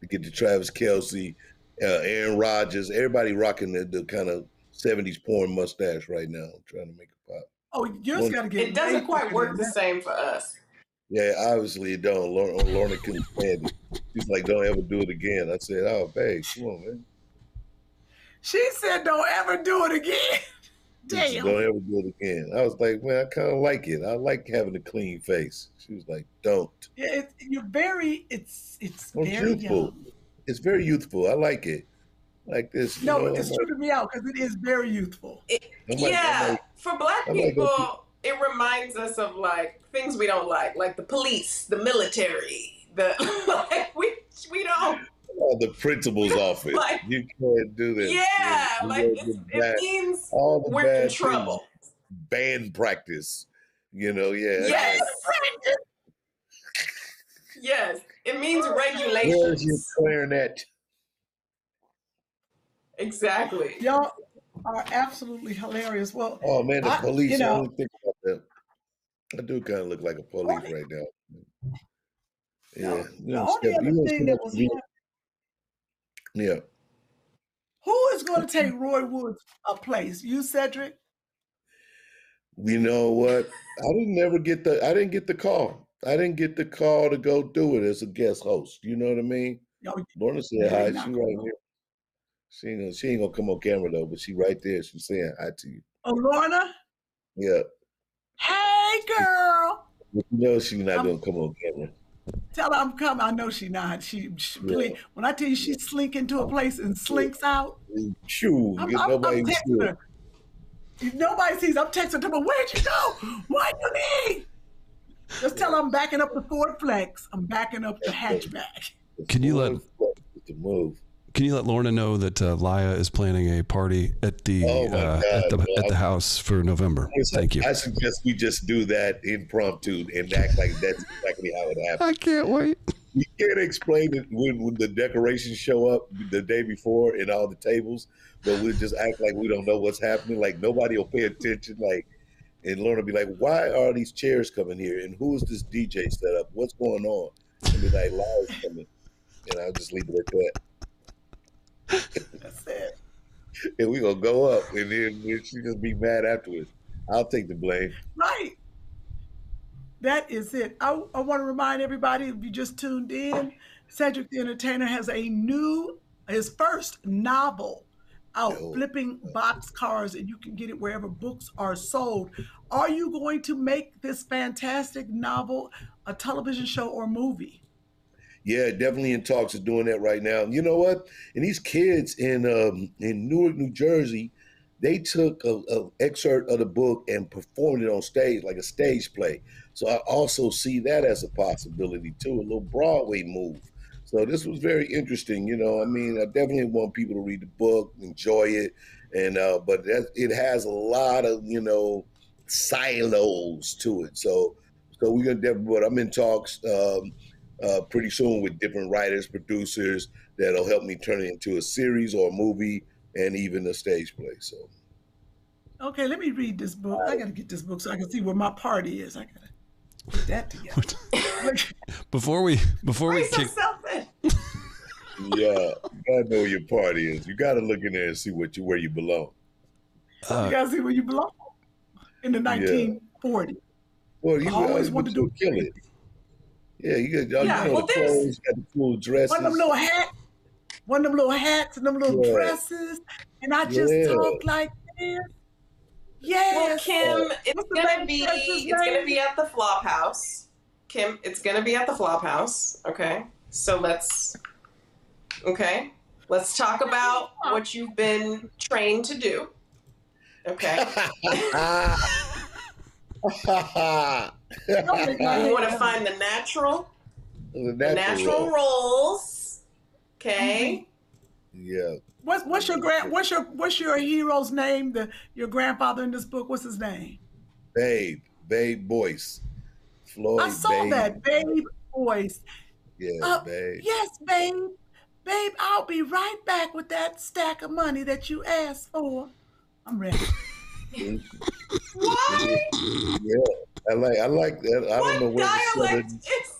To get to Travis Kelce, uh, Aaron Rodgers, everybody rocking the, the kind of 70s porn mustache right now. Trying to make it pop. Oh, yours Lorna- got to get It doesn't quite work the same for us. Yeah, obviously it don't. Lorna, Lorna couldn't stand it. She's like, don't ever do it again. I said, oh, babe, come on, man. She said, don't ever do it again. She said, Damn. don't ever do it again. I was like, man, I kind of like it. I like having a clean face. She was like, don't. Yeah, it, you're very, it's it's I'm very youthful. young. It's very youthful. I like it. Like this. No, know, it's I'm like- tripping me out because it is very youthful. It, like- yeah, like- for black I'm like, people, it reminds us of like things we don't like, like the police, the military, the like we we don't. Oh, the principal's office. Like- you can't do this. Yeah, You like know, it's, it bad- means all the we're bad in things. trouble. Band practice. You know, yeah. Yes, yes, it means regulations. Where's your clarinet? Exactly. Y'all are absolutely hilarious. Well, Oh man, the I- police. you I know- don't think about that. I do kind of look like a police right now. Yeah. No, the only other thing that was you- yeah. who is going to take Roy Wood's a place? You, Cedric? You know what? I didn't ever get the I didn't get the call. I didn't get the call to go do it as a guest host. You know what I mean? Yo, Lorna said hi. She right here. She ain't gonna she ain't gonna come on camera though, but she right there. She's saying hi to you. oh, Lorna? Yeah. Hey, girl. You know she's not I'm- gonna come on camera. Tell her I'm coming. I know she not. She, she Yeah. when I tell you she slink into a place and slinks out, Shoo, I'm, I'm, I'm nobody to texting her. If nobody sees, I'm texting her. Where'd you go? What you need? Just tell her I'm backing up the Ford Flex. I'm backing up the hatchback. Can you let the move? Can you let Lorna know that uh, Laya is planning a party at the Oh, uh, at God, the at no. the house for November? Thank you. I suggest we just do that impromptu and act like that's exactly how it happened. I can't wait. You can't explain it when, when the decorations show up the day before and all the tables, but we just act like we don't know what's happening. Like nobody will pay attention. Like, and Lorna will be like, "Why are these chairs coming here? And who is this DJ set up? What's going on?" And be like, "Live's coming," and I'll just leave it at that. That's it. And we gonna go up, and then she just be mad afterwards. I'll take the blame. Right. That is it. I, I want to remind everybody if you just tuned in, Cedric the Entertainer has a new, his first novel out, Oh. Flipping Boxcars, and you can get it wherever books are sold. Are you going to make this fantastic novel a television show or movie? Yeah, definitely in talks of doing that right now. You know what? And these kids in um, in Newark, New Jersey, they took a, a excerpt of the book and performed it on stage like a stage play. So I also see that as a possibility too, a little Broadway move. So this was very interesting. You know, I mean, I definitely want people to read the book, enjoy it, and uh, but that, it has a lot of you know silos to it. So so we're gonna. But I'm in talks. Um, uh, pretty soon with different writers, producers that'll help me turn it into a series or a movie and even a stage play. So Okay, let me read this book. I got to get this book so I can see where my party is. I got to put that together. Before we before we kick yourself in. yeah, you gotta know where your party is. You gotta look in there and see what you where you belong. you uh, got to see where you belong in the 1940s. Well, you I always uh, wanted to do you'll kill it. Yeah, you got y'all Yeah, you know well, the there's- clothes, got the cool dresses. One of them little hats, one of them little hats and them little Yeah. dresses, and I just Yeah. talk like this. Well, Kym, oh. it's What's gonna be it's gonna be at the Flop House. Kym, it's gonna be at the Flop House. Okay, so let's okay, let's talk about what you've been trained to do. Okay, Don't make my you want to find the natural, the the natural roles. Okay, Yeah. What's what's your grand what's your what's your hero's name? The your grandfather in this book. What's his name? Babe, Babe Boyce. Floyd I saw Babe. that babe Boyce. Yeah, Uh, babe. Yes, babe. Babe, I'll be right back with that stack of money that you asked for. I'm ready. Why? Yeah, I like I like that. I don't know What where the dialect southern, is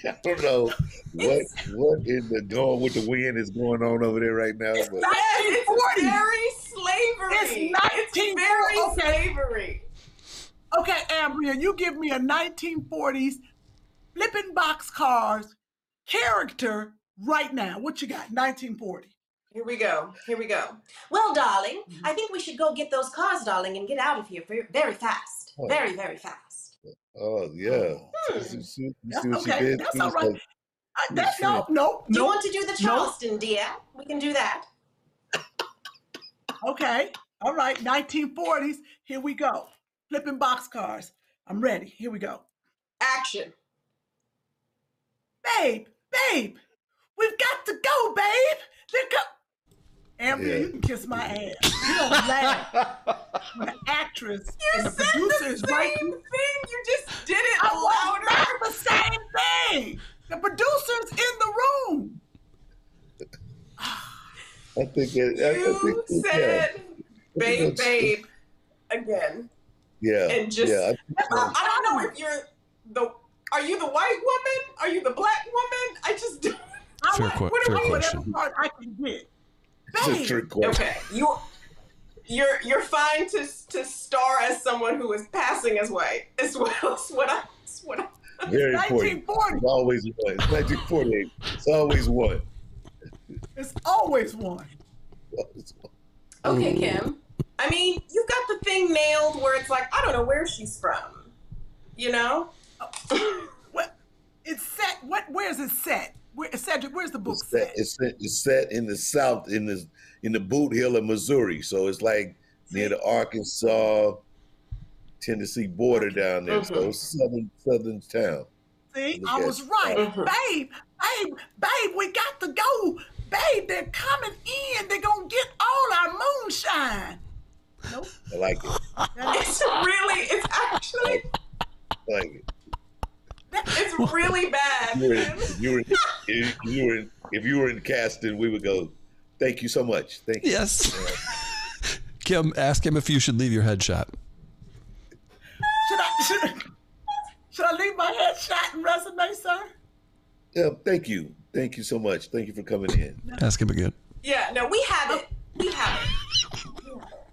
I don't know what what in the going with the wind is going on over there right now. But Yes, it's 1940. very slavery. It's 1940. very Okay. slavery. Okay, Amberia, you give me a 1940s flipping box cars character right now. What you got? 1940. Here we go. Here we go. Well, darling, mm-hmm. I think we should go get those cars, darling, and get out of here very, very fast. Oh. Very, very fast. Oh yeah, Hmm. see, see- you see what she okay. did? That's She all like, I, that, Sure. no, no, Do you no. want to do the No. Charleston, dear? We can do that. Okay. All right. 1940s. Here we go. Flipping box cars. I'm ready. Here we go. Action. Babe, babe, we've got to go, babe. They're go. Amberia, Yeah. you can kiss my ass. You don't laugh when the actress You and the said producer the is same right. thing. You just did it I was louder. not the same thing. The producer's in the room. I think it, I, I You think it- said, babe, babe, again. yeah, yeah, and just- yeah. I- I, I don't know if you're the. Are you the white woman? Are you the black woman? I just don't. I Fair want- que- what- fair whatever question. part I can get. It's a trick question. Okay, you. You're you're fine to to star as someone who is passing as white as well. As what I. As what I Very important. 1940. It's always one. It's 1948. It's always one. It's always one. Okay, Kym. I mean, you got the thing nailed where it's like, I don't know where she's from. You know? Oh. What? It's set. What? Where's it set? Where, Cedric, where's the book It's set, set? it's set. It's set in the south, in the in the Bootheel of Missouri. So it's like near the Arkansas, Tennessee border down there. So Mhm. it's southern southern town. See, I was it. right. Mhm. Babe, babe, babe, we got to go. Babe, they're coming in. They're going to get all our moonshine. Nope. I like it. It's really, it's actually, I like it. it's really bad. If you were in, Kym. you were in, if you were in, if you were in casting, we would go. Thank you so much. Thank you. Yes. Uh, Kym, ask him if you should leave your headshot. should, I, should, I, should I leave my headshot and resume, sir? Yeah, thank you. Thank you so much. Thank you for coming in. Ask him again. Yeah, no, we have it. We have it.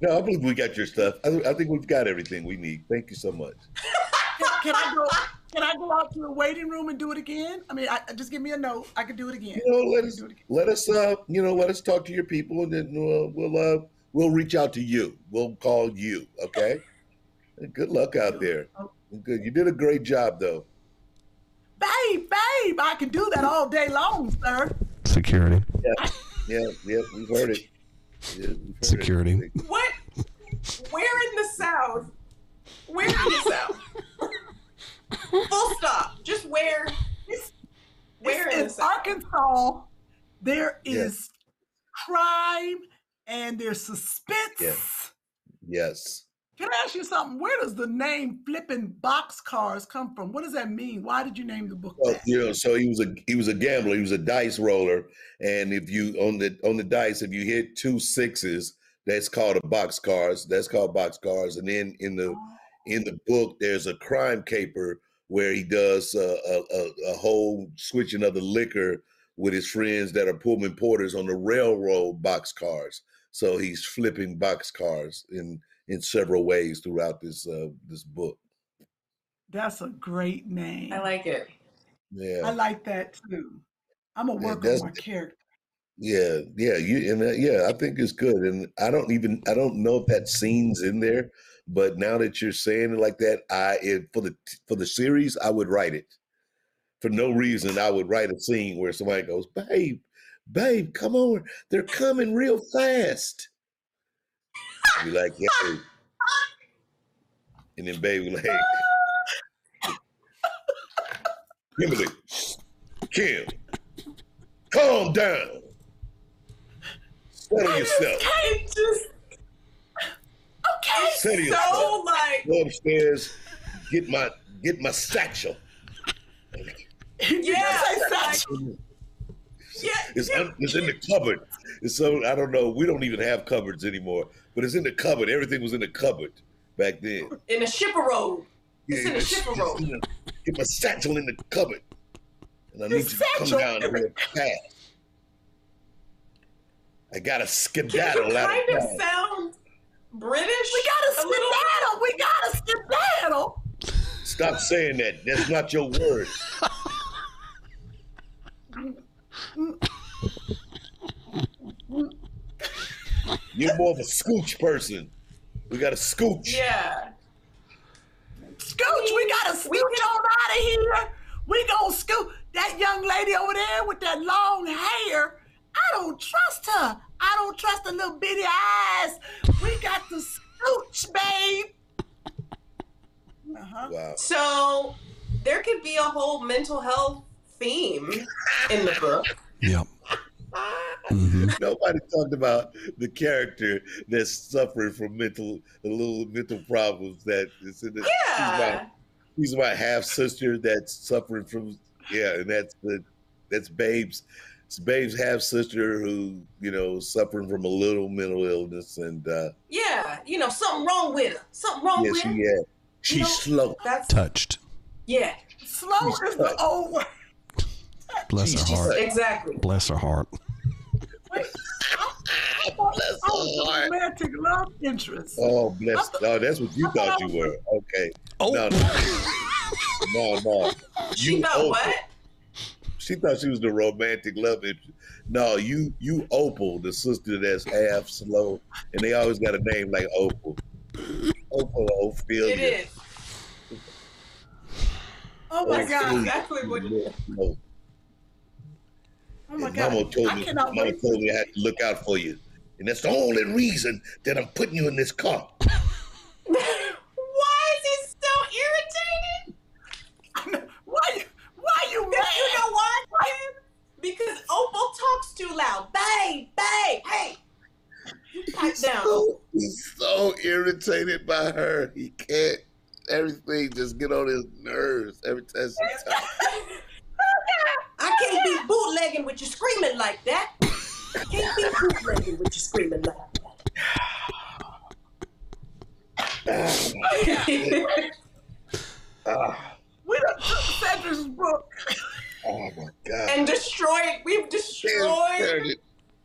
No, I believe we got your stuff. I, I think we've got everything we need. Thank you so much. Can, can I go? Can I go out to the waiting room and do it again? I mean, I, just give me a note. I can do it again. You know, let us do it let us uh, you know, let us talk to your people, and then uh, we'll uh, we'll reach out to you. We'll call you. Okay. Good luck out there. Good. You did a great job, though. Babe, babe, I can do that all day long, sir. Security. Yeah, yeah, yeah. We've heard it. Yeah, we've heard it. Security. What? Where in the South? Where in the South? Full stop. Just where? Where in in Arkansas, There is Yeah. is crime and there's suspense. Yeah. Yes. Can I ask you something? Where does the name flipping box cars come from? What does that mean? Why did you name the book Well, that? you know, so he was a he was a gambler. He was a dice roller, and if you on the on the dice, if you hit two sixes, that's called a box cars. That's called box cars. And then in the oh. In the book, there's a crime caper where he does uh, a, a a whole switching of the liquor with his friends that are Pullman porters on the railroad box cars. So he's flipping box cars in in several ways throughout this uh, this book. That's a great name. I like it. Yeah. I like that too. I'm gonna Yeah, work on my character. Yeah, yeah, you and uh, yeah, I think it's good, and I don't even I don't know if that scene's in there, but now that you're saying it like that, I if, for the for the series I would write it. For no reason, I would write a scene where somebody goes, "Babe, babe, come on, they're coming real fast." Be like, "Yeah," and then baby like, Kimberly, Kym, calm down. Settle yourself. It just Okay. Settle yourself. so like Go upstairs. Get my get my satchel. You Yeah, just like- satchel. Yeah, It's un, it's in the cupboard. It's so I don't know. We don't even have cupboards anymore, but it's in the cupboard. Everything was in the cupboard back then. in the chifforobe. It's in the shipper it's robe. in the- Get my satchel in the cupboard, and I The need you to come satchel? down real fast. I got to You skedaddle out kind of of sound British. We gotta a little. skedaddle. We gotta skedaddle. Stop saying that. That's not your word. You're more of a scooch person. We got to scooch. Yeah. Scooch, we gotta scooch on out of here. We gonna scoot. That young lady over there with that long hair, I don't trust her. I don't trust the little bitty eyes. We got to scooch, babe. Uh-huh. Wow. So there could be a whole mental health theme in the book. Yep. hmm Nobody talked about the character that's suffering from mental, a little mental problems. That is in the, He's my, Yeah. he's my half sister that's suffering from. Yeah, and that's the that's Babe's. It's Babe's half sister who you know suffering from a little mental illness, and uh, Yeah. You know, something wrong with her. Something wrong yeah, with she her. yeah, she's know, slow. That's Touched. yeah. Slow is the old word. Bless her heart. Exactly. Bless her heart. Wait, I, I thought I was a romantic love interest. Oh bless! Oh, that's what you thought you were. Okay. Oh. No, no, no, no. She You thought Opal. what? She thought she was the romantic love interest. No, you you Opal, the sister that's half slow, and they always got a name like Opal. Opal Ophelia. It is. Oh my That's God. exactly what it is. Oh my and God. Mama told me, Mama wait. told me I had to look out for you, and that's the only reason that I'm putting you in this car. Why is he so irritated? Why you why you mad? You know why? Kym? Because Opal talks too loud. Babe, babe, hey. You pipe down. So, he's so irritated by her. He can't. Everything just get on his nerves every time. She talks. I can't be bootlegging with you screaming like that. I can't be bootlegging with you screaming like that. Ah, We done took Cedric's book. Oh my God. and destroyed. We've destroyed. it.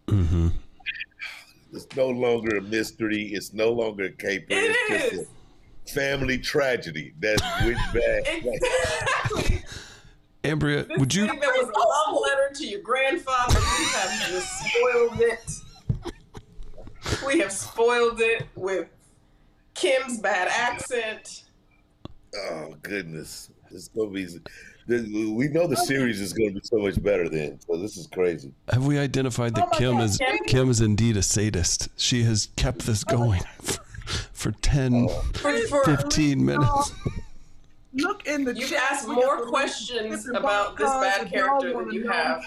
hmm It's no longer a mystery. It's no longer a caper. It it's just is. a family tragedy. That's which bad. Exactly. Amberia, This would you? thing that was a love letter to your grandfather. We have just spoiled it. We have spoiled it with Kym's bad accent. Oh goodness, it's gonna be. We know the series is gonna be so much better then. So this is crazy. Have we identified that Oh Kym God, is Kym? Kym is indeed a sadist? She has kept this oh going for, for 10, For, for, 15 minutes. Look in the You've chat. asked more questions flipping about this bad character than you know. have.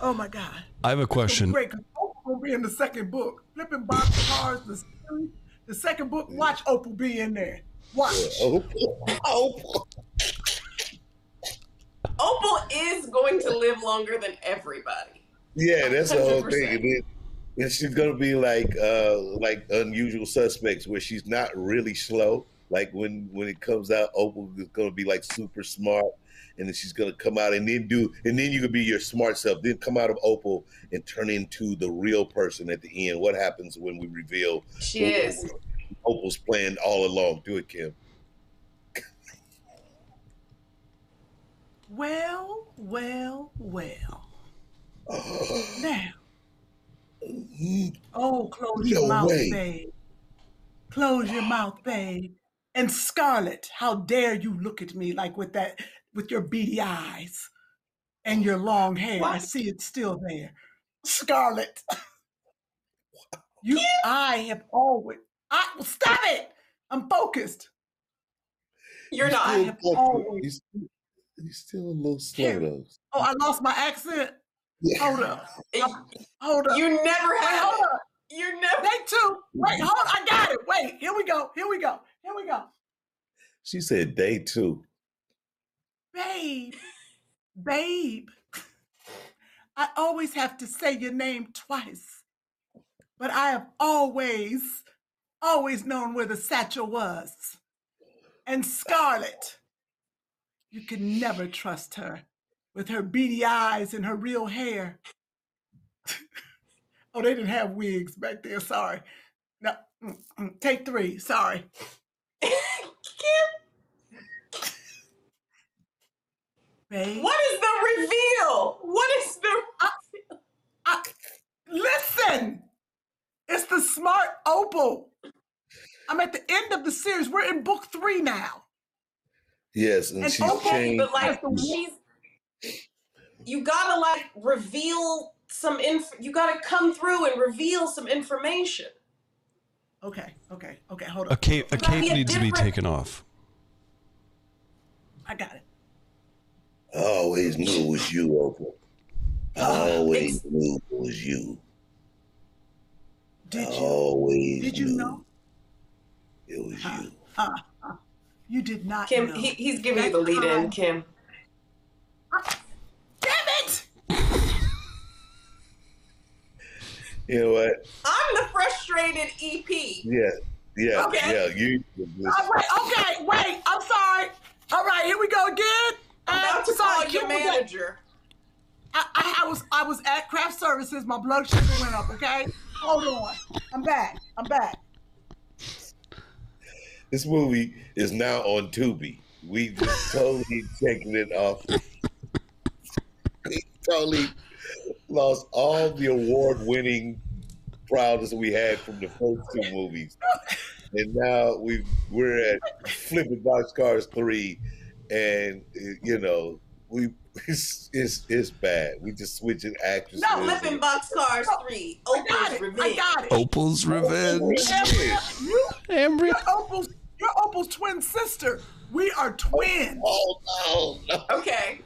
Oh my God. I have a question. Great. 'cause Opal will be in the second book. Flipping Boxcars. The, series, the second book. Watch Opal be in there. Watch. Oh, oh, Opal is going to live longer than everybody. yeah, that's the whole 100%. thing. And she's gonna be like, uh, like unusual suspects, where she's not really slow. Like when when it comes out, Opal is gonna be like super smart, and then she's gonna come out and then do, and then you could be your smart self. Then come out of Opal and turn into the real person at the end. What happens when we reveal She is. Opal's plan all along? Do it, Kym. Well, well, well. Now. Oh, close your No mouth, way. babe. Close your mouth, babe. And Scarlet, how dare you look at me like with that, with your beady eyes and your long hair? I see it's still there. Scarlet. you, I have always, I stop it. I'm focused. You're He's not. still have always- He's, he's still a little slow Here. though. Oh, I lost my accent. Yeah. Hold up. Hold up. You never Wait, had hold it. up. You never. Day two. Wait, mm-hmm. hold on. I got it. Wait, here we go. Here we go. Here we go. She said day two. Babe. Babe. I always have to say your name twice, but I have always, always known where the satchel was. And Scarlett, you can never trust her with her beady eyes and her real hair. oh, they didn't have wigs back there. Sorry. No, take three. Sorry. Kym. Babe, What is the reveal? What is the I- listen, it's the smart opal. I'm at the end of the series. We're in book three now. Yes, and And she's okay, changed. but like she's you gotta like reveal some inf you gotta come through and reveal some information. Okay, okay, okay. Hold on. A cape, a Gotta be cape a needs to be taken off. I got it. I always knew it was you, Opal. I always It's- knew it was you. Did I you? always Did you knew know? it was you. Uh, uh, you did not Kym, know. he, he's giving you the lead in, Kym. Damn it! You know what? I'm the frustrated EP. Yeah, yeah, Okay. yeah. You. Uh, wait, okay, wait. I'm sorry. All right, here we go again. I'm Uh, about to sorry, call your Kym manager. I, I, I was I was at craft services. My blood sugar went up. Okay, hold on. I'm back. I'm back. This movie is now on Tubi. We just totally taking it off. We totally lost all the award-winning proudness we had from the first two movies, and now we we're at Flipping Boxcars three, and you know we it's it's, it's bad. We just switching actresses. No, Lippin' Boxcars 3. I got Opal's it. I Revenge. got it. Opal's oh, Revenge. Amberia, you, Amberia. you're Opal's, you're Opal's twin sister. We are twins. Oh no, no. Okay.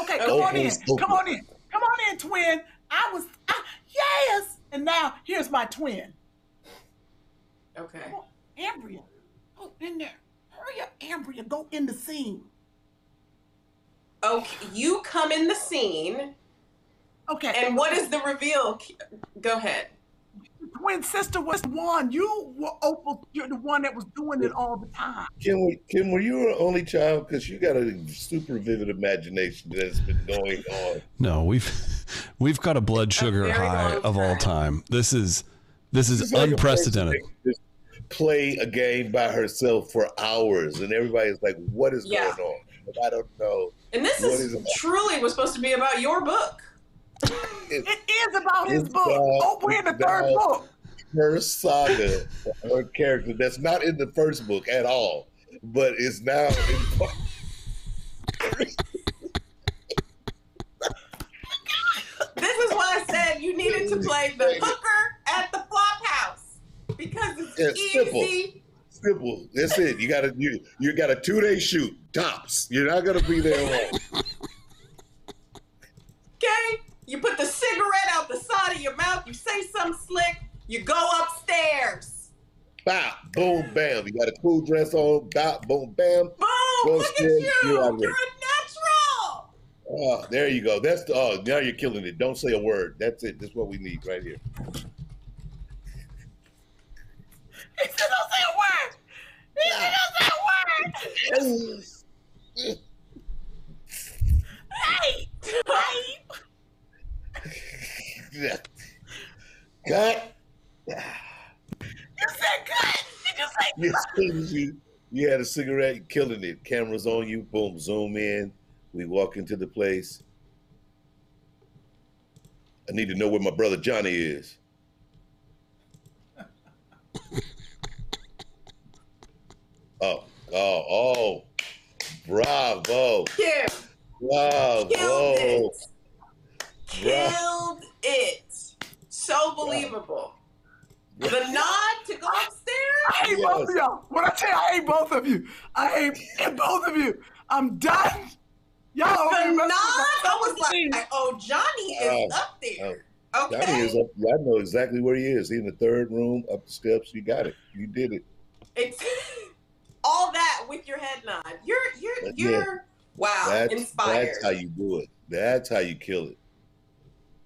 Okay, come on in. Opal. Come on in. Come on in, twin. I was I, yes, and now here's my twin. Okay. Come on, Amberia. Go in there. Hurry up, Amberia. Go in the scene. Okay. You come in the scene, Okay. and what is the reveal? Go ahead. twin sister was the one. You were Opal. You're the one that was doing it all the time. Kym, Kym, were you an only child? Because you got a super vivid imagination that's been going on. No, we've we've got a blood sugar very high of all time. time. This is this is It's like unprecedented. person play a game by herself for hours, and everybody's like, "What is Yeah. going on?" Like, I don't know. And this What is is truly was supposed to be about your book. It is about his It's book. about- Oprah in the third book. Her saga, her character that's not in the first book at all, but is now in. This is why I said you needed to play the hooker at the flop house because it's It's easy. Simple. That's it. You got to you you got a two day shoot tops. You're not gonna be there long. Okay? You put the cigarette out the side of your mouth, you say something slick, you go upstairs. Bop, boom, bam. You got a cool dress on. Bop, boom, bam. Boom! Go look at you! you're You're a natural! Oh, there you go. That's the. Oh, now you're killing it. Don't say a word. That's it. That's what we need right here. He said, "Don't say a word." He said, "Don't say. Hey, hey. Cut. You said cut. You say You, you, you had a cigarette, killing it. Cameras on you. Boom, zoom in. We walk into the place. I need to know where my brother Johnny is. Oh, oh, oh. Bravo. Yeah. Bravo. killed it. Bra- Killed it. So believable. The nod to go upstairs? I hate both of y'all. When I tell you I hate both of you, I hate both of you. I'm done. Y'all The nod? messing with my I was self-esteem. like, oh, Johnny is Oh, up there. Johnny Okay. Johnny is up. I know exactly where he is. He in the third room, up the steps. You got it. You did it. It's all that with your head nod. You're you're That's you're wow, That's inspired. that's how you do it. That's how you kill it.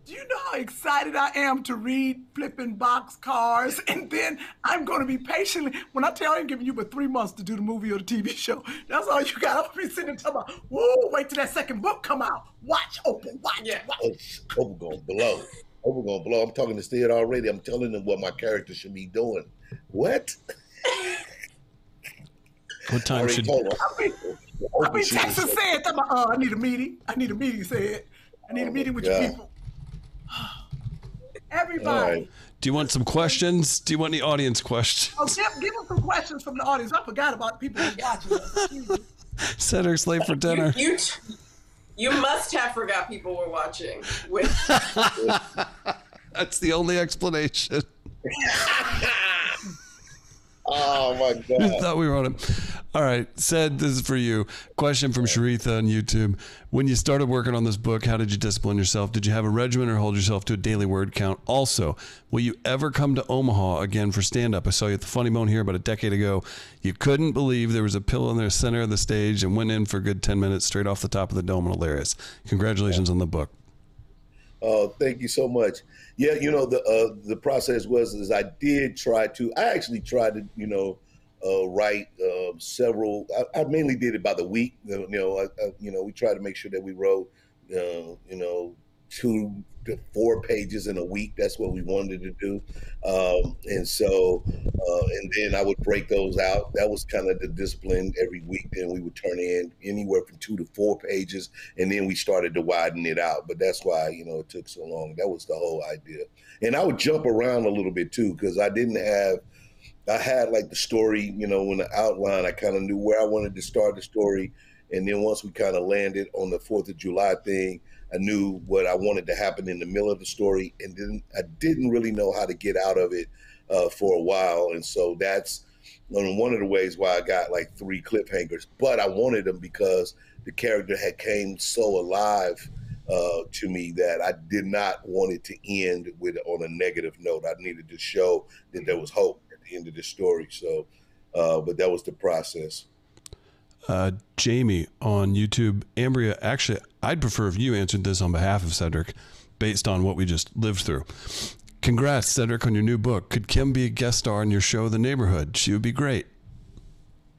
Do you know how excited I am to read Flipping Boxcars? And then I'm going to be patiently, when I tell you I'm giving you but three months to do the movie or the TV show, that's all you got. I'm going to be sitting there talking about, whoa, wait till that second book come out. Watch, open, watch, Yeah. watch. Over gonna blow. Over gonna blow. I'm talking to Ced already. I'm telling them what my character should be doing. What? What time already should told her. I mean, I mean, Texas said, talking about, uh, I need a meeting. I need a meeting, said. I need a Oh, meeting with God. your people. Everybody. right. do you want some questions? Do you want any audience questions? Oh, give, give us some questions from the audience. I forgot about people who's watching us. Excuse me. Cedric's late for dinner. You, you, t- you must have forgot people were watching. With That's the only explanation. Oh my I God. thought we were on it. All right, Ced this is for you. Question from Sharitha on YouTube. When you started working on this book, how did you discipline yourself? Did you have a regimen or hold yourself to a daily word count? Also, will you ever come to Omaha again for stand up? I saw you at the Funny Bone here about a decade ago. You couldn't believe there was a pillow in the center of the stage and went in for a good 10 minutes straight off the top of the dome and hilarious. Congratulations on the book. Oh, thank you so much. Yeah, you know the uh, the process was is I did try to. I actually tried to, you know, uh, write uh, several. I, I mainly did it by the week. You know, I, I, you know, we tried to make sure that we wrote, uh, you know, two to four pages in a week. That's what we wanted to do. Um, and so, uh, and then I would break those out. That was kind of the discipline every week. Then we would turn in anywhere from two to four pages, and then we started to widen it out. But that's why you know it took so long. That was the whole idea. And I would jump around a little bit too because I didn't have. I had like the story, you know, when the outline, I kind of knew where I wanted to start the story. And then once we kind of landed on the Fourth of July thing, I knew what I wanted to happen in the middle of the story, and then I didn't really know how to get out of it uh, for a while. And so that's one of the ways why I got like three cliffhangers. But I wanted them because the character had came so alive uh, to me that I did not want it to end with on a negative note. I needed to show that there was hope at the end of the story. So, uh, but that was the process. Uh, Jamie on YouTube. Amberia, actually, I'd prefer if you answered this on behalf of Cedric based on what we just lived through. Congrats, Cedric, on your new book. Could Kym be a guest star in your show, The Neighborhood? She would be great.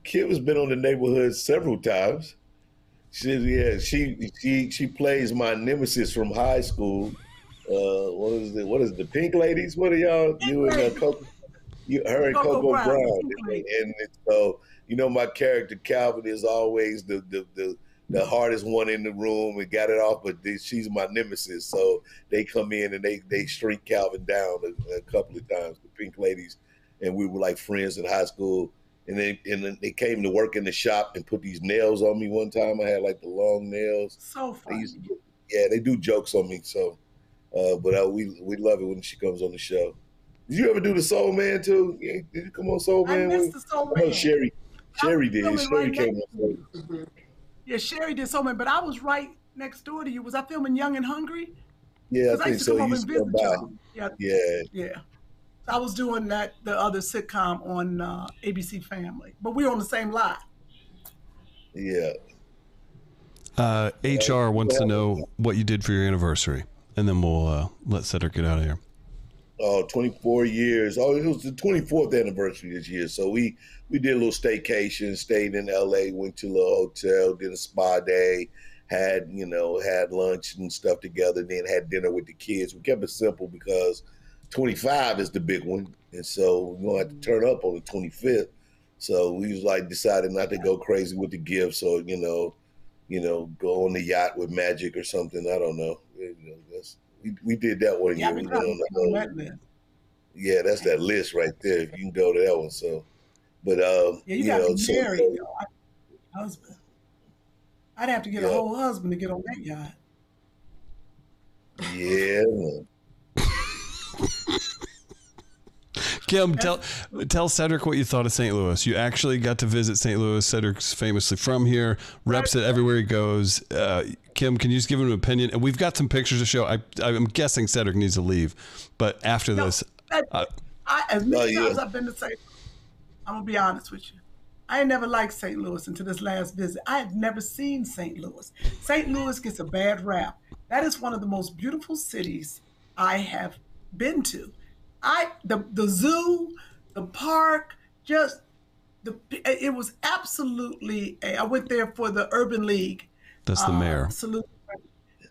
Kym has been on the neighborhood several times. She, yeah, she she she plays my nemesis from high school. Uh, what is it? What is it, the Pink Ladies? What are y'all? You and uh, Coco, you, her and Coco Coco Brown. Brown, and, and so you know my character Calvin is always the the the, the hardest one in the room and got it off, but they, she's my nemesis. So they come in and they they shrink Calvin down a, a couple of times. The Pink Ladies, and we were like friends in high school. And they and then they came to work in the shop and put these nails on me one time. I had like the long nails. So funny. used to, yeah, they do jokes on me. So, uh, but uh, we we love it when she comes on the show. Did you ever do the Soul Man too? Yeah, Did you come on Soul I Man? missed the Soul I Man. Sherri. Sherri did. Sherri right came on. Yeah, Sherri did so many, but I was right next door to you. Was I filming Young and Hungry? Yeah, I 'Cause I think used to so. You used to come by. Yeah, Yeah, yeah. So I was doing that the other sitcom on uh, ABC Family, but we were on the same lot. yeah. Uh, HR wants to know what you did for your anniversary, and then we'll uh, let Cedric get out of here. Oh, 24 years. Oh, it was the 24th anniversary this year. So we we did a little staycation, stayed in LA, went to a little hotel, did a spa day, had, you know, had lunch and stuff together, then had dinner with the kids. We kept it simple because 25 is the big one. And so we're gonna have to turn up on the 25th. So we was like decided not to go crazy with the gifts or, you know, you know, go on the yacht with magic or something. I don't know. You know, that's we, we did that one Yeah, year. we went on on that list. yeah, that's that list right there. You can go to that one, so. But um, Yeah, you, you, got know, to married, so- yo. I- husband. I'd have to get a whole husband to get on that yacht. yeah. Kym, tell tell Cedric what you thought of St. Louis. You actually got to visit St. Louis. Cedric's famously from here, reps it everywhere he goes. Uh, Kym, can you just give him an opinion? And we've got some pictures to show. I, I'm guessing Cedric needs to leave, but after No, this, that- uh, I, as many Oh, yeah. times I've been to St. I'm gonna be honest with you. I ain't never liked St. Louis until this last visit. I had never seen St. Louis. St. Louis gets a bad rap. That is one of the most beautiful cities I have been to. I the the zoo, the park, just the it was absolutely. I went there for the Urban League. That's the uh, mayor. salute.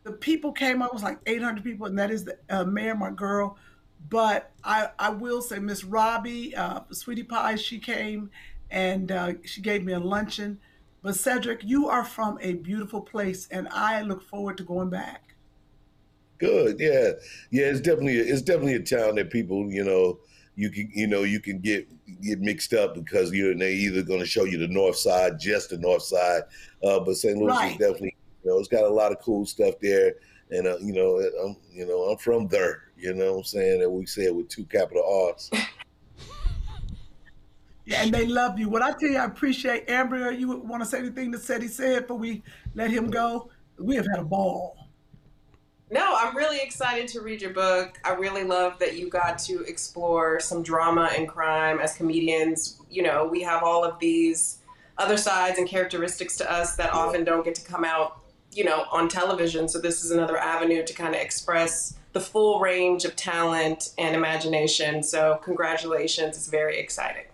The people came it was like 800 people, and that is the uh, mayor, my girl. But I I will say Miss Robbie, uh, Sweetie Pie, she came and uh, she gave me a luncheon. But Cedric, you are from a beautiful place, and I look forward to going back. Good, yeah, yeah. It's definitely it's definitely a town that people you know you can you know you can get get mixed up because you're they either going to show you the north side, just the north side. Uh, but St. Louis Right. is definitely you know it's got a lot of cool stuff there, and uh, you know I'm you know I'm from there. You know what I'm saying that we say it with two capital R's. Yeah, and they love you. What I tell you, I appreciate Amber. You would want to say anything that said he said before we let him go? We have had a ball. No, I'm really excited to read your book. I really love that you got to explore some drama and crime as comedians. You know, we have all of these other sides and characteristics to us that often don't get to come out, you know, on television. So this is another avenue to kind of express the full range of talent and imagination. So congratulations. It's very exciting.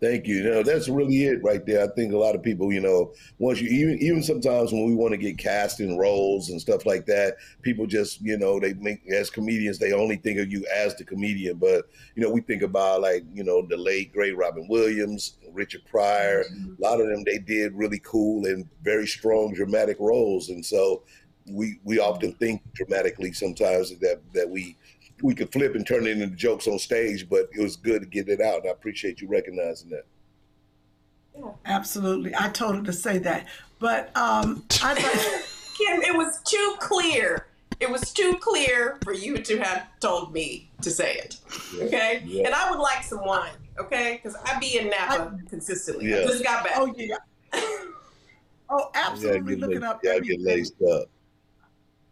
Thank you. You know, that's really it right there. I think a lot of people, you know, once you even even sometimes when we want to get cast in roles and stuff like that, people just, you know, they make as comedians, they only think of you as the comedian. But, you know, we think about like, you know, the late great Robin Williams, Richard Pryor, mm-hmm. a lot of them they did really cool and very strong dramatic roles. And so we we often think dramatically sometimes that that we we could flip and turn it into jokes on stage, but it was good to get it out. And I appreciate you recognizing that. Absolutely. I told her to say that. But um, I Kym, it was too clear. It was too clear for you to have told me to say it. Okay? Yeah. And I would like some wine, okay? Because I be in Napa consistently. I just got back. Oh yeah. Oh, absolutely. get Looking laced- up yeah, get laced up.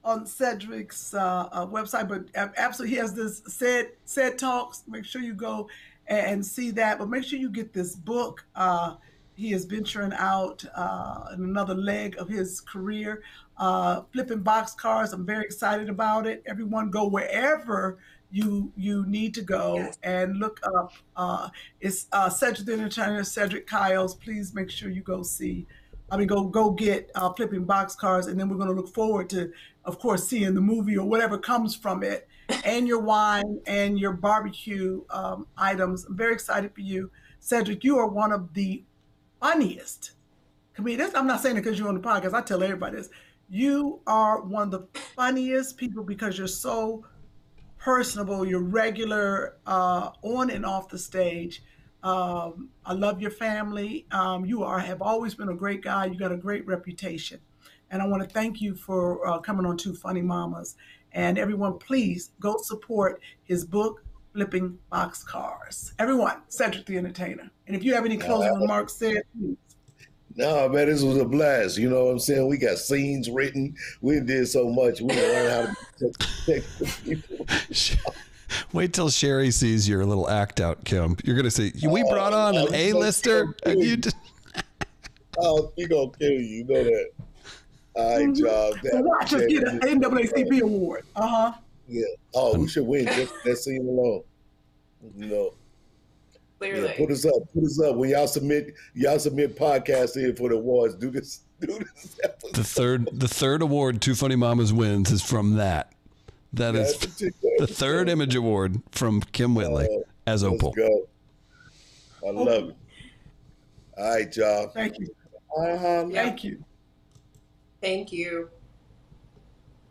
On Cedric's uh, uh, website, but uh, absolutely he has this said Ced talks. Make sure you go and see that, but make sure you get this book. Uh, he is venturing out uh, in another leg of his career, uh, Flipping Boxcars. I'm very excited about it. Everyone, go wherever you you need to go and look up. Uh, it's uh, Cedric the Entertainer, Cedric Kyles. Please make sure you go see. I mean, go go get uh, Flipping Boxcars, and then we're going to look forward to, of course, seeing the movie or whatever comes from it, and your wine and your barbecue um, items. I'm very excited for you, Cedric. You are one of the funniest comedians. I'm not saying it because you're on the podcast. I tell everybody this. You are one of the funniest people because you're so personable. You're regular uh, on and off the stage. Um, I love your family. Um, you are have always been a great guy. You got a great reputation, and I want to thank you for uh, coming on Two Funny Mamas. And everyone, please go support his book, Flipping Boxcars. Everyone, Cedric the Entertainer. And if you have any closing remarks, Ced please. No, man, this was a blast. You know what I'm saying? We got scenes written. We did so much. We learned how to text people. Wait till Sherri sees your little act out, Kym. You're gonna say we brought on an oh, A-lister, and you. Did... Oh, he gonna kill you. You know that. All right, y'all. So watch us get an NAACP award. Uh huh. Yeah. Oh, we should win just that scene alone. You know. Clearly. Yeah, put us up. Put us up. When y'all submit, y'all submit podcasts in for the awards. Do this. Do this. episode. The third, the third award Two Funny Mamas wins is from that. That is That's particular. the third image award from Kym Whitley as Let's Opal. go. I love it. All right, y'all. Thank you. Uh-huh. Thank you. Thank you.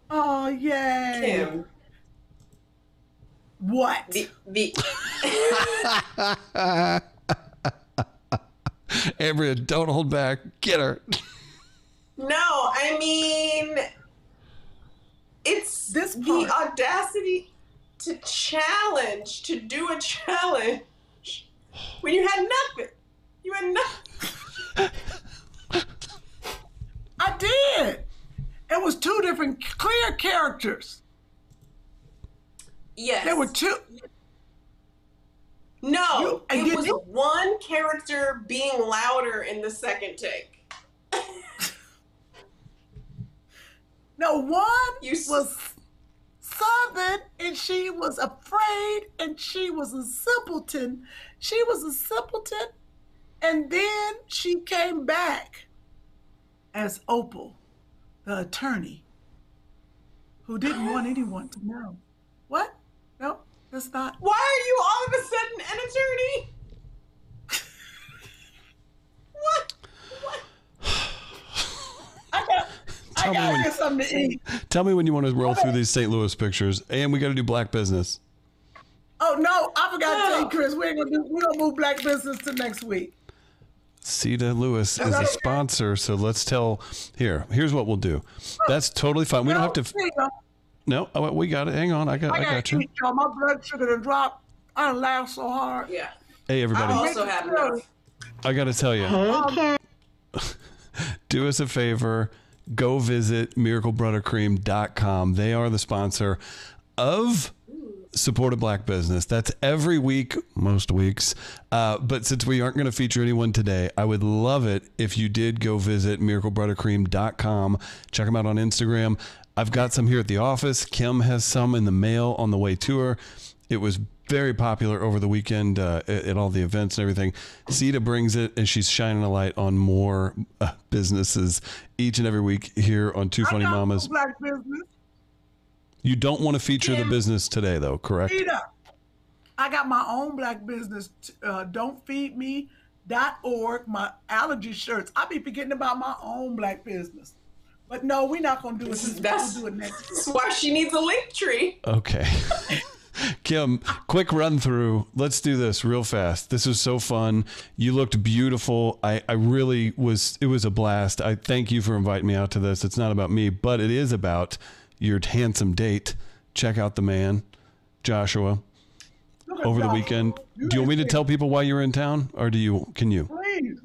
Oh, yay. Kym. What? The, the Amberia, don't hold back. Get her. No, I mean, it's This the audacity to challenge, to do a challenge when you had nothing. You had nothing. I did. It was two different clear characters. Yes. There were two. no, You- it you- was one character being louder in the second take. No, one You was Southern and she was afraid and she was a simpleton. She was a simpleton. And then she came back as Opal, the attorney, who didn't want anyone to know. What? No, that's not. Why are you all of a sudden an attorney? what? What? I got, I Tell me gotta when- get something to eat. Tell me when you want to roll through these St. Louis pictures, and we got to do black business. Oh no, I forgot to tell you, Chris. We ain't gonna do. We gonna move black business to next week. Cita Lewis is a sponsor, so let's tell. Here, here's what we'll do. That's totally fine. We don't have to. There you go. No, oh, we got it. Hang on, I got, I I gotta you. y'all. My blood sugar done drop. I done laughed so hard. Yeah. Hey, I everybody, also have enough. I got to tell you. Okay. do us a favor go visit miraclebuttercream.com they are the sponsor of support a black business that's every week most weeks uh, but since we aren't going to feature anyone today i would love it if you did go visit miraclebuttercream.com check them out on instagram i've got some here at the office kym has some in the mail on the way to her it was very popular over the weekend uh, at, at all the events and everything. Sita brings it, and she's shining a light on more uh, businesses each and every week here on Two Funny Mamas. Black business. You don't want to feature the business today, though, correct? Peter, I got my own black business. Uh, don't feed me. Dot org, my allergy shirts. I'll be forgetting about my own black business. But no, we're not gonna do it. This we'll That's- do it next. That's why she needs a link tree. Okay. Kym, quick run through. Let's do this real fast. This was so fun. You looked beautiful. I, I really was, it was a blast. I thank you for inviting me out to this. It's not about me, but it is about your handsome date. Check out the man, Joshua, over the y'all. weekend. Do you want me to tell people why you were in town or do you, can you? Please.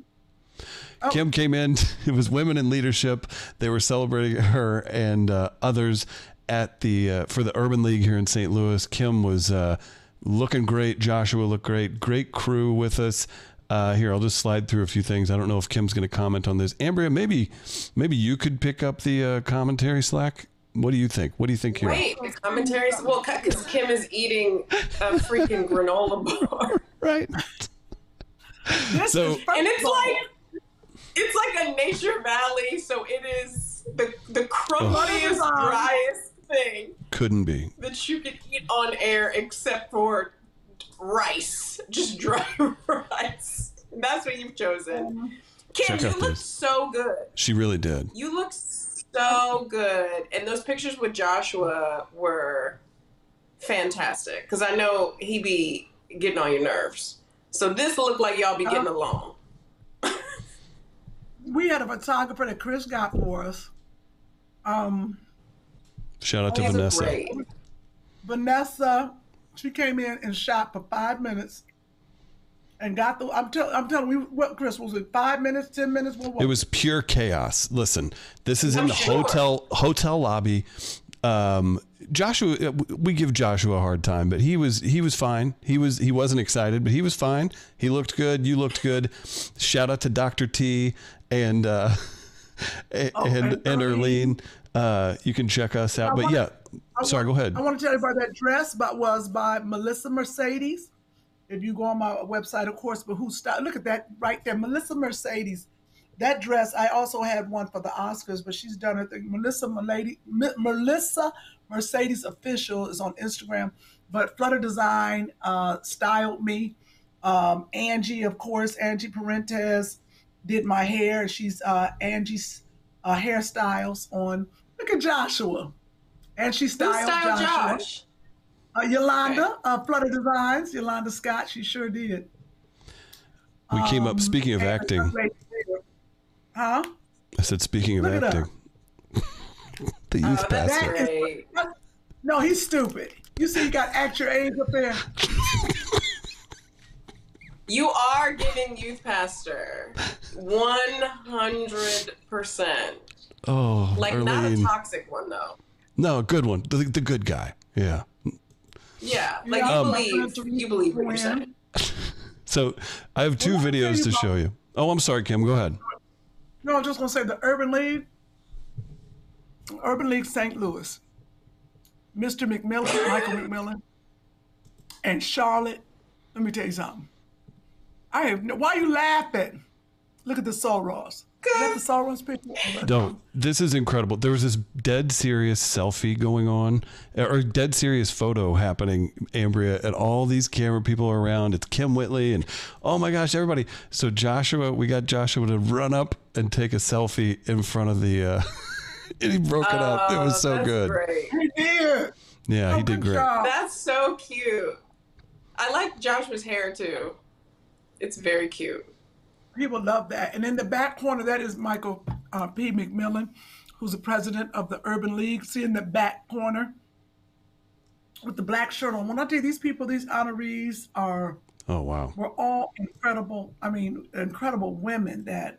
Kym came in. It was women in leadership. They were celebrating her and uh, others at the uh, for the Urban League here in St. Louis. Kym was uh, looking great. Joshua looked great. Great crew with us. Uh, here, I'll just slide through a few things. I don't know if Kym's going to comment on this. Amberia, maybe maybe you could pick up the uh, commentary slack. What do you think? What do you think here? Wait, the commentaries. Well, because Kym is eating a freaking granola bar, Right. This So- is and it's like it's like a nature valley. So it is the the crumbliest, Oh. driest thing Couldn't be. that you could eat on air, except for rice, just dry rice. That's what you've chosen. Mm-hmm. Kym, Check you out look this. so good. She really did. You look so good. And those pictures with Joshua were fantastic because I know he be getting on your nerves. So this looked like y'all be getting along. we had a photographer that Chris got for us. Um, Shout out to Vanessa. Vanessa, she came in and shot for five minutes, and got the. I'm, tell, I'm telling We what Chris was it? Five minutes, ten minutes? What was It was pure chaos. Listen, this is in I'm the sure. hotel hotel lobby. Um, Joshua, we give Joshua a hard time, but he was he was fine. He was he wasn't excited, but he was fine. He looked good. You looked good. Shout out to Doctor T and uh, and Oh, and, and and Erlene. Erlene. Uh, you can check us out. I But wanna- yeah, I sorry. Go ahead. I want to tell you about that dress, but was by Melissa Mercedes. If you go on my website, of course, but who style? Look at that right there, Melissa Mercedes. That dress, I also had one for the Oscars, but she's done her thing. Melissa Milady, M- Melissa Mercedes official is on Instagram, but Flutter Design uh, styled me. Um, Angie, of course, Angie Parentes did my hair. She's uh, Angie's uh, hairstyles on. Look at Joshua, and she styled, styled Joshua. Josh? Uh, Yolanda, uh, Flutter Designs, Yolanda Scott, she sure did. We came up. Um, Speaking of acting, Huh? I said speaking of Look at acting. the youth that's pastor. great. No, he's stupid. You see, you got act your age up there. You are giving Youth Pastor 100%. Oh, Like, not a toxic one, though. No, a good one. The, the good guy. Yeah. Yeah, like you um, believe, you believe what you're saying. So I have two Well, let me tell videos to show you. Oh, I'm sorry, Kym. Go ahead. No, I'm just gonna say the Urban League. Urban League St. Louis, Mr. McMillan, Michael McMillan, and Charlotte. Let me tell you something. I have no, why you laughing? Look at the Soros. Is the Soros picture? Don't. This is incredible. There was this dead serious selfie going on, or dead serious photo happening, Amberia, and all these camera people are around. It's Kym Whitley, and oh my gosh, everybody. So Joshua, we got Joshua to run up and take a selfie in front of the. Uh, and he broke it up. It was so Oh, that's good. Great. He did. Yeah, he did great. That's so cute. I like Joshua's hair too. It's very cute. People love that. And in the back corner, that is Michael uh, P. McMillan, who's the president of the Urban League. See in the back corner with the black shirt on. When I tell you these people, these honorees are Oh wow. were all incredible. I mean, incredible women that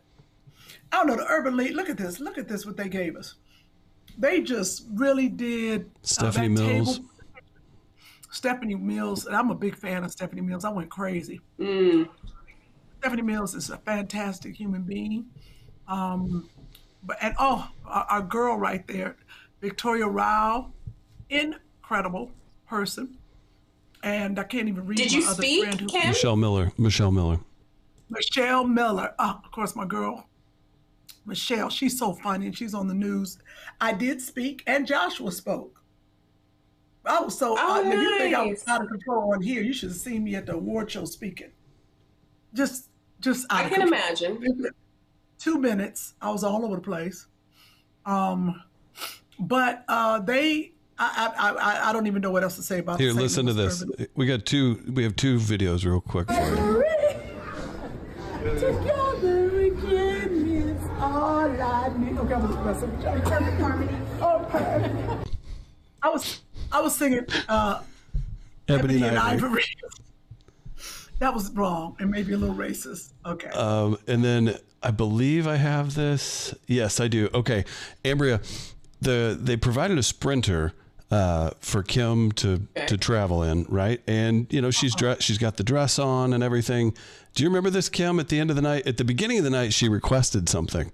I don't know. The Urban League. Look at this. Look at this. What they gave us. They just really did. uh, Stephanie that Mills. table- Stephanie Mills. And I'm a big fan of Stephanie Mills. I went crazy. Mm. Stephanie Mills is a fantastic human being. Um, but and oh, our, our girl right there, Victoria Rao, incredible person. And I can't even read Did my you other speak, friend who- Kym? Michelle Miller. Michelle Miller. Michelle Miller. Oh, of course, my girl. Michelle, she's so funny and she's on the news. I did speak and Joshua spoke. I was so, Oh, I, if you think I was out of control on here, you should have seen me at the award show speaking. Just, just out I can control. imagine. Two minutes, I was all over the place. Um, but uh, they, I, I, I, I don't even know what else to say about Here, St. listen to this. Urban. We got two. We have two videos real quick for you. Together again is all I need. Okay, I'm just messing with you. Perfect harmony. Oh, perfect. I was, I was singing uh, Ebony, Ebony and and Ivory. Ivory. that was wrong and maybe a little racist. Okay. Um, and then I believe I have this. Yes, I do. Okay, Amberia, the they provided a sprinter uh, for Kym to to travel in, right? And you know she's dressed, she's got the dress on and everything. Do you remember this, Kym? At the end of the night, at the beginning of the night, she requested something.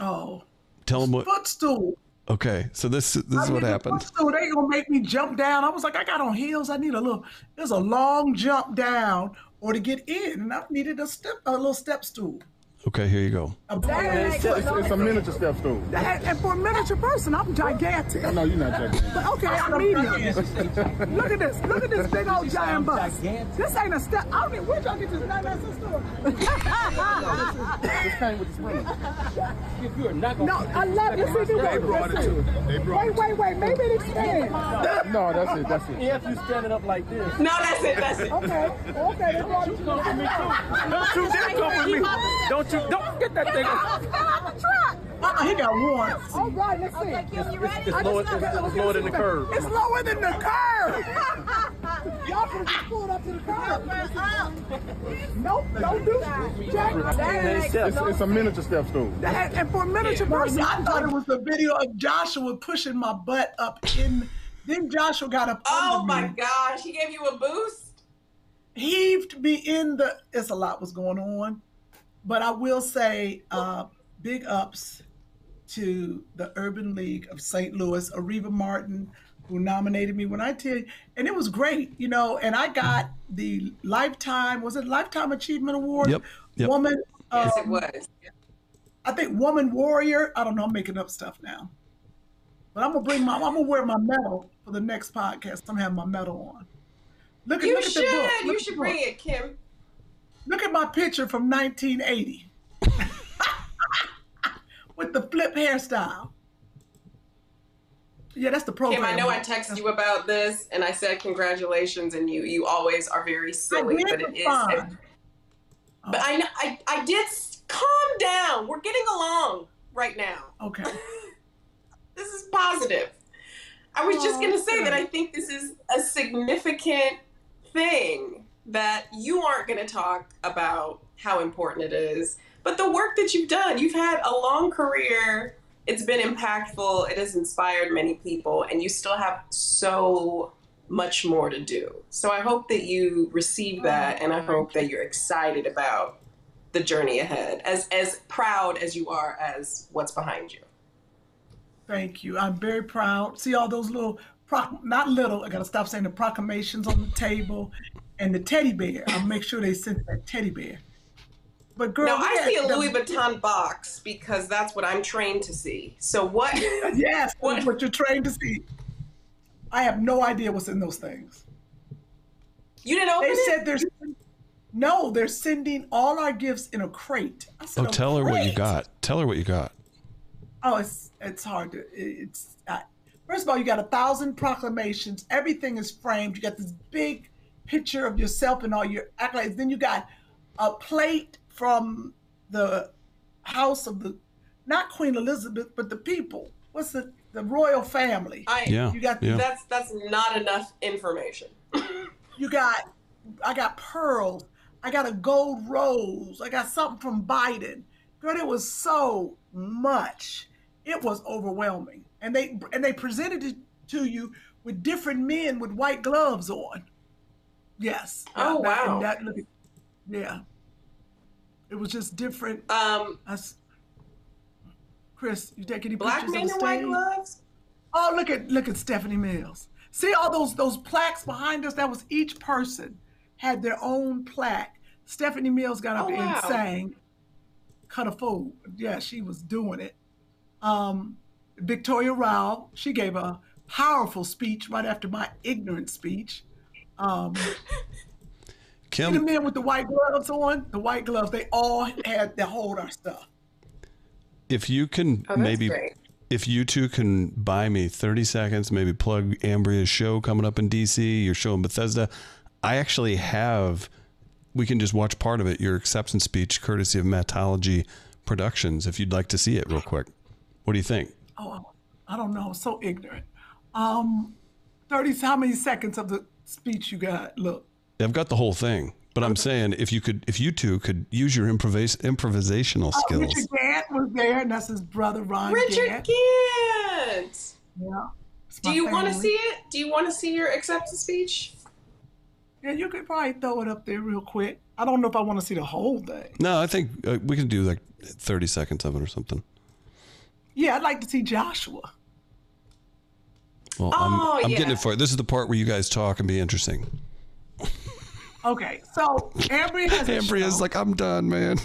oh, Tell them what. footstool. Okay, so this this I is what happened. Footstool. They gonna make me jump down. I was like, I got on heels. I need a little. There's a long jump down or to get in, and I needed a step, a little step stool. Okay, here you go. It's, it's, it's a miniature step stool. And, and for a miniature person, I'm gigantic. No, you're not gigantic. But okay, I'm medium. Look at this. Look at this big old giant bus. This ain't a step. I don't know where'd y'all get this nine store. This came with the sprinter. You are not going to. No, I love this. See, They brought it to it. They brought Wait, it. wait, wait. Maybe it expands. No, that's it. That's it. If you standing up like this. No, that's it. That's it. Okay, okay. They brought it to Come for me. Don't you dare come for me. Don't you, don't get that thing. Uh-uh, he got one. Oh, All right, let's see. It's, it's, lower, it's, it's lower than the curve. It's lower than the curve. Y'all can just pull it up to the curve. Nope, don't do that. Jack, It's, it's, it's a miniature step stool. And, and for a miniature person, I thought it was the video of Joshua pushing my butt up in. Then Joshua got up Oh under my me, gosh, he gave you a boost. heaved me in the. It's a lot was going on, but I will say, uh, big ups to the Urban League of St. Louis, Areva Martin, who nominated me when I tell and it was great, you know. And I got the lifetime was it lifetime achievement award? Yep, yep. Woman. Yes, it um, was. I think woman warrior. I don't know. I'm making up stuff now, but I'm gonna bring my. I'm gonna wear my medal for the next podcast. I'm having my medal on. Look at You look at the book. should. Look You at should bring book. it, Kym. Look at my picture from 1980 with the flip hairstyle. Yeah, that's the program. Kym, I know I texted you about this and I said congratulations, and you you always are very silly, but it is. But I know I I did. Calm down. We're getting along right now. Okay. This is positive. I was just Oh, gonna say good. that I think this is a significant thing that you aren't gonna talk about how important it is, but the work that you've done. You've had a long career. It's been impactful. It has inspired many people, and you still have so much more to do. So I hope that you receive that, and I oh, hope that you're excited about the journey ahead, as as proud as you are as what's behind you. Thank you. I'm very proud. See all those little, proc- not little, I got to stop saying the proclamations on the table and the teddy bear. I'll make sure they sent that teddy bear. But girl, No, we I see a the- Louis Vuitton box because that's what I'm trained to see. So what? yes, What? what? what you're trained to see. I have no idea what's in those things. You didn't open They it? said there's no, they're sending all our gifts in a crate. I said, Oh, "A tell her what you got. Tell her what you got. Oh, it's it's hard to. It's uh, first of all, you got a thousand proclamations. Everything is framed. You got this big picture of yourself and all your accolades. Then you got a plate from the house of the, not Queen Elizabeth, but the people. What's the the royal family? I, Yeah, You got yeah. That's that's not enough information. You got, I got pearls. I got a gold rose. I got something from Biden. Girl, it was so much. It was overwhelming, and they and they presented it to you with different men with white gloves on. Yes. Oh, wow. that- yeah. It was just different. Um, Us. Chris, you take any black pictures men of the in white gloves. Oh, look at look at Stephanie Mills. See all those those plaques behind us? That was each person had their own plaque. Stephanie Mills got up Oh, wow. and sang Cut a Fool. Yeah, she was doing it. Um, Victoria Rao, she gave a powerful speech right after my ignorant speech. Um, see the Kym, men with the white gloves on, the white gloves, they all had to hold our stuff. if you can Oh, maybe great. if you two can buy me 30 seconds, maybe plug Amberia's show coming up in DC, your show in Bethesda. I actually have, we can just watch part of it, your acceptance speech, courtesy of Matology Productions, if you'd like to see it real quick. What do you think? Oh, I don't know. So ignorant. Um, 30, how many seconds of the speech you got? Look. I've got the whole thing, but I'm saying if you could, if you two could use your improvis- improvisational Oh, skills. Richard Gant was there, and that's his brother, Ron Richard Gant. Gant. Yeah. Do you want to see it? Do you want to see your acceptance speech? Yeah, you could probably throw it up there real quick. I don't know if I want to see the whole thing. No, I think uh, we can do like 30 seconds of it or something. Yeah, I'd like to see Joshua. Well, Oh, I'm, I'm getting it for you. This is the part where you guys talk and be interesting. Okay, so Amberia has a Amberia's show. like, I'm done, man.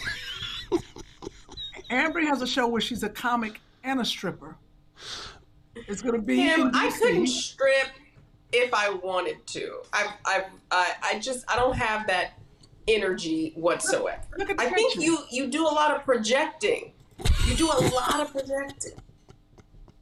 Amberia has a show where she's a comic and a stripper. It's gonna be Kym, in I DC. couldn't strip if I wanted to. I, I, I, I just, I don't have that energy whatsoever. Look at the I think you, you do a lot of projecting. You do a lot of projecting.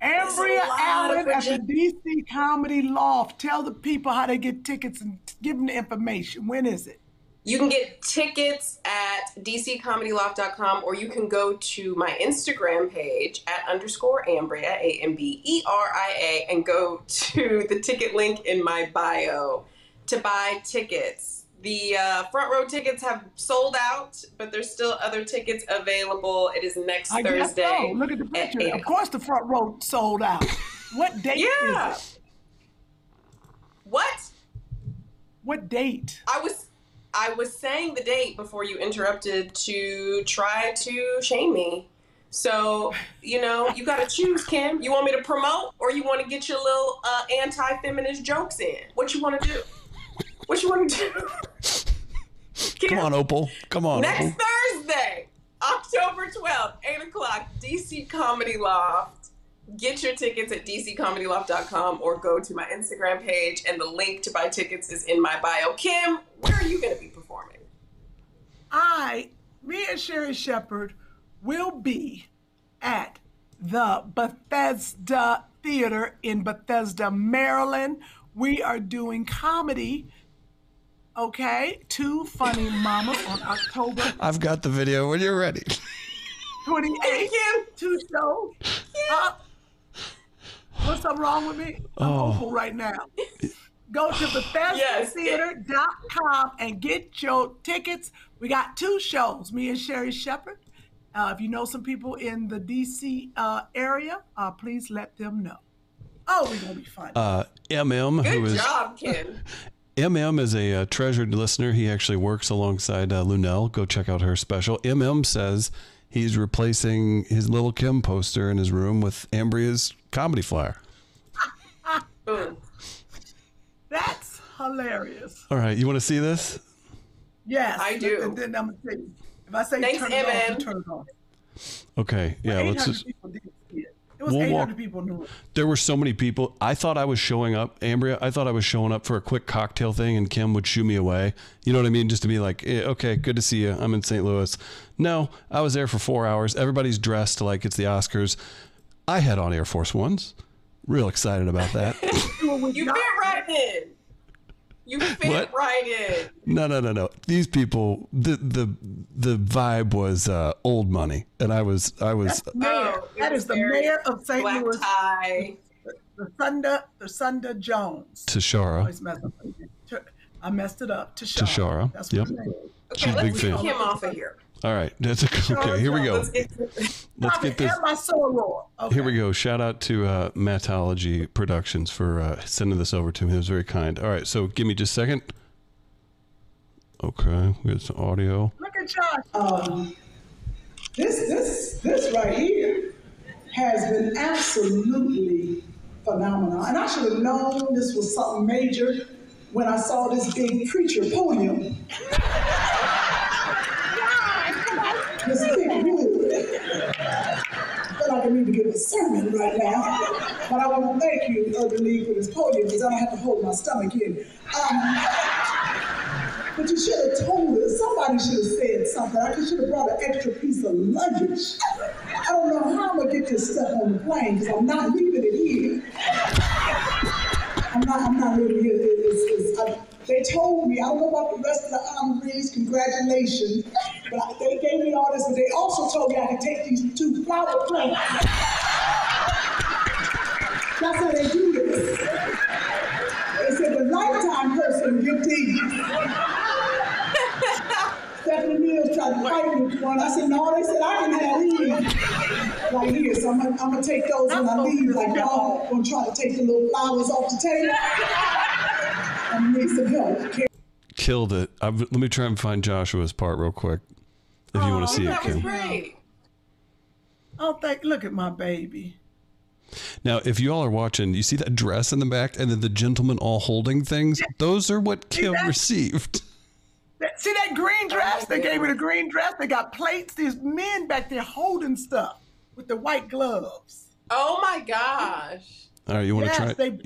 Amberia a lot of Allen at the DC Comedy Loft. Tell the people how they get tickets and give them the information. When is it? You can get tickets at dccomedyloft.com or you can go to my Instagram page at underscore Amberia, A M B E R I A, and go to the ticket link in my bio to buy tickets. The uh, front row tickets have sold out, but there's still other tickets available. It is next I guess Thursday. so. Look at the picture. eight Of course, the front row sold out. What date Yeah. is it? What? What date? I was I was saying the date before you interrupted to try to shame me. So, you know, you got to choose, Kym. You want me to promote or you want to get your little uh, anti-feminist jokes in? What you want to do? What you want to do? Come on, Opal. Come on, Next Opal. Thursday, October 12th, 8 o'clock, DC Comedy Loft. Get your tickets at dccomedyloft.com or go to my Instagram page, and the link to buy tickets is in my bio. Kym, where are you going to be performing? I, me and Sherri Shepherd will be at the Bethesda Theater in Bethesda, Maryland. We are doing comedy. Okay, two funny mamas on October I've got the video when you're ready. 28th. Kym, Two shows. Uh, what's something wrong with me? I'm Oh. hopeful right now. Go to Yes. BethesdaTheater.com and get your tickets. We got two shows, me and Sherri Shepherd. Uh, if you know some people in the DC uh, area, uh, please let them know. Oh, we're going to be fun. Uh, MM, good who is job, Kym. MM is a, uh treasured listener. He actually works alongside uh, Luenell. Go check out her special. MM says he's replacing his little Kym poster in his room with Amberia's comedy flyer. That's hilarious. All right, you want to see this? Yes, I do. And then I'm gonna say, if I say Thanks, turn it off, turn it off. Okay, yeah, let's just. people did see it. It was We'll 800 walk- people knew it. There were so many people. I thought I was showing up, Amberia. I thought I was showing up for a quick cocktail thing, and Kym would shoo me away. You know what I mean? Just to be like, eh, okay, good to see you. I'm in St. Louis. No, I was there for four hours. Everybody's dressed like it's the Oscars. I had on Air Force Ones. Real excited about that. You fit right in. You fit What? right in. no, no, no, no. These people, the the the vibe was uh, old money, and I was I was Mayor. Oh, it that was is the mayor of St. black Louis, tie. the Sunda, the Sunda Jones. Tishaura. Always mess up. I messed it up. Tishaura. Tishaura. That's Yep. what her name is. She's a big let's fan. get Kym off of here. All right, that's okay. Here we go. Let's get Let's get this. And my soror. Okay. Here we go. Shout out to uh, Matology Productions for uh, sending this over to me. It was very kind. All right, so give me just a second. Okay, we got some audio. Look at Josh. Um, this this this right here has been absolutely phenomenal, and I should have known this was something major when I saw this big preacher podium. this big wood. I feel like I need to give a sermon right now, but I want to thank you, Urban League, for this podium because I don't have to hold my stomach in. Um, but you should have told us. Somebody should have said something. I should have brought an extra piece of luggage. I don't know how I'm gonna get this stuff on the plane because I'm not leaving it here. I'm not. I'm not leaving it here. It's- it's- I- they told me. I don't know about the rest of the honorees. Congratulations. But I- they gave me all this, but they also told me I could take these two flower plants. That's how they do this. They said the lifetime person get these. Stephanie Mills tried to fight me for one. I said, no, they said I can have these right here. So I'm gonna, I'm gonna take those when I leave. Like y'all gonna try to take the little flowers off the table. I need some help. Killed it. Uh, i let me try and find Joshua's part real quick. If you want to oh, see it, That was Kym. great. Oh, thank. Look at my baby. Now, if you all are watching, you see that dress in the back and then the gentlemen all holding things? Those are what Kym received. That- See that green dress? They gave me the green dress. They got plates. There's men back there holding stuff with the white gloves. Oh my gosh. All right, you want to yes, try it? they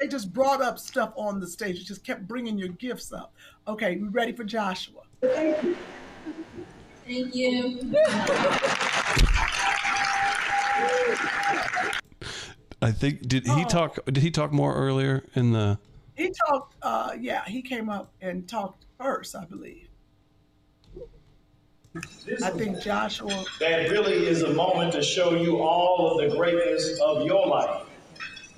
they just brought up stuff on the stage. You just kept bringing your gifts up. Okay, we ready for Joshua? Thank you. Thank you. I think did Oh. he talk? Did he talk more earlier in the? He talked. Uh, yeah, he came up and talked first, I believe. I think Joshua. That really is a moment to show you all of the greatness of your life.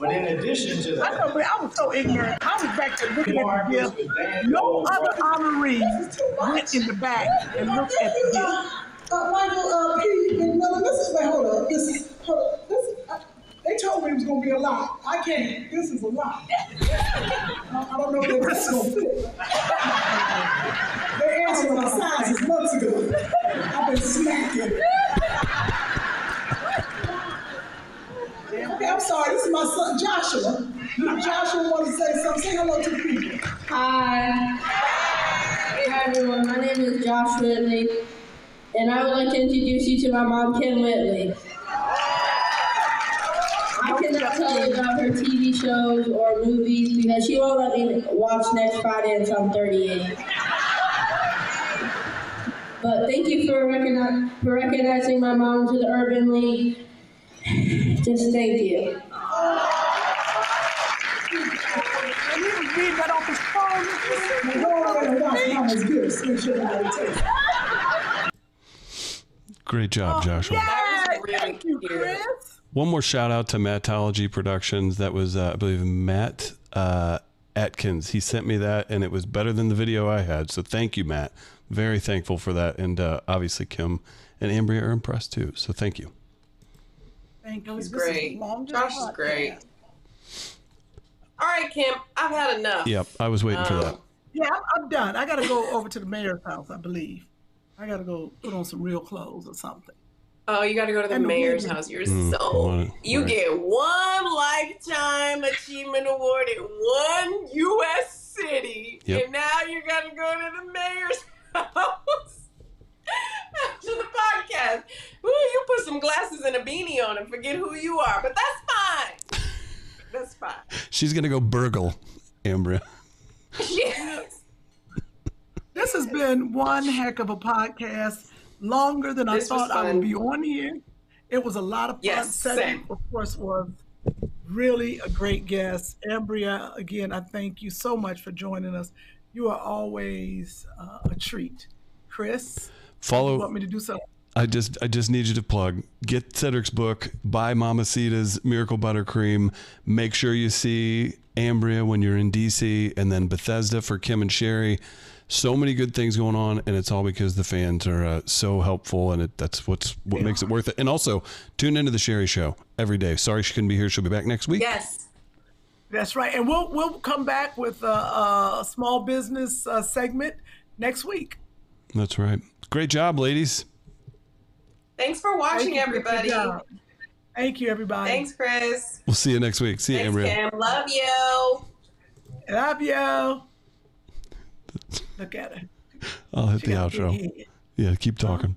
But in addition to I that, know, but I was so ignorant. I was back there looking at the gift. No other honorees went in the back and looked at the gift. Uh, Michael, uh, Pete, and well, this is, wait, hold up. This is, hold up. This is, uh, they told me it was going to be a lot. I can't. This is a lot. I, I don't know if this is going to fit. They answered my sizes months ago. I've been smacking. Okay, I'm sorry. This is my son, Joshua. Joshua wants to say something. Say hello to the people. Hi. Hi everyone, my name is Josh Whitley, and I would like to introduce you to my mom, Kym Whitley. I cannot tell you about her TV shows or movies because she won't let me watch next Friday until I'm 38. But thank you for, for recognizing my mom to the Urban League. Just thank you. And he was reading that off his phone. Now go ahead and watch Mama's gifts. Make sure everybody takes it. Great job, Joshua. Yeah, thank you, Chris. One more shout out to Mattology Productions. That was, uh, I believe, Matt uh, Atkins. He sent me that, and it was better than the video I had. So thank you, Matt. Very thankful for that. And uh, obviously, Kym and Amberia are impressed too. So thank you. Thank you. That was This is great. the Josh is podcast. great. All right, Kym, I've had enough. Yep, I was waiting for that. Um, Yeah, I'm, I'm done. I got to go over to the mayor's house, I believe. I I gotta go put on some real clothes or something. Oh, you got to go to the And mayor's house. You're Mm, so. right, You right. get one lifetime achievement award in one U.S. city, Yep. and now you got to go to the mayor's house after the podcast. Ooh, you put some glasses and a beanie on and forget who you are, but that's fine. That's fine. She's gonna go burgle, Amberia. Yes. This has been one heck of a podcast, longer than I This was thought I would be on here. It was a lot of fun. Yes, Cedric, same. of course, was really a great guest. Amberia, again, I thank you so much for joining us. You are always uh, a treat. Chris, Follow. you want me to do something? I just I just need you to plug. Get Cedric's book. Buy Mama Mamacita's Miracle Buttercream. Make sure you see Amberia when you're in DC, and then Bethesda for Kym and Sherri. So many good things going on, and it's all because the fans are uh, so helpful, and it, that's what's what makes it worth it. And also, tune into the Sherri Show every day. Sorry she couldn't be here. She'll be back next week. Yes. That's right. And we'll we'll come back with a, a small business uh, segment next week. That's right. Great job, ladies. Thanks for watching, you, Chris. Good everybody. Thank you, everybody. Thanks, Chris. We'll see you next week. See you, Thanks, Amberia. Kym. Love you. Love you. Look at her. I'll hit She the got a big outro. Yeah, keep talking.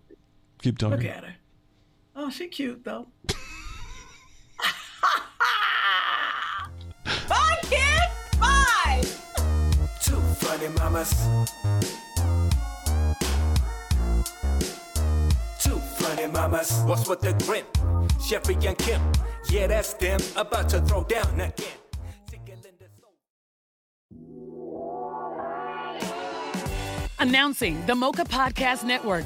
Keep talking. Look at her. Oh, she cute though. Bye, Kym. Bye. Two funny mamas. Two mamas. What's with the grin? Sherri and Kym. Yeah, that's them. About to throw down again. Announcing the Mocha Podcast Network,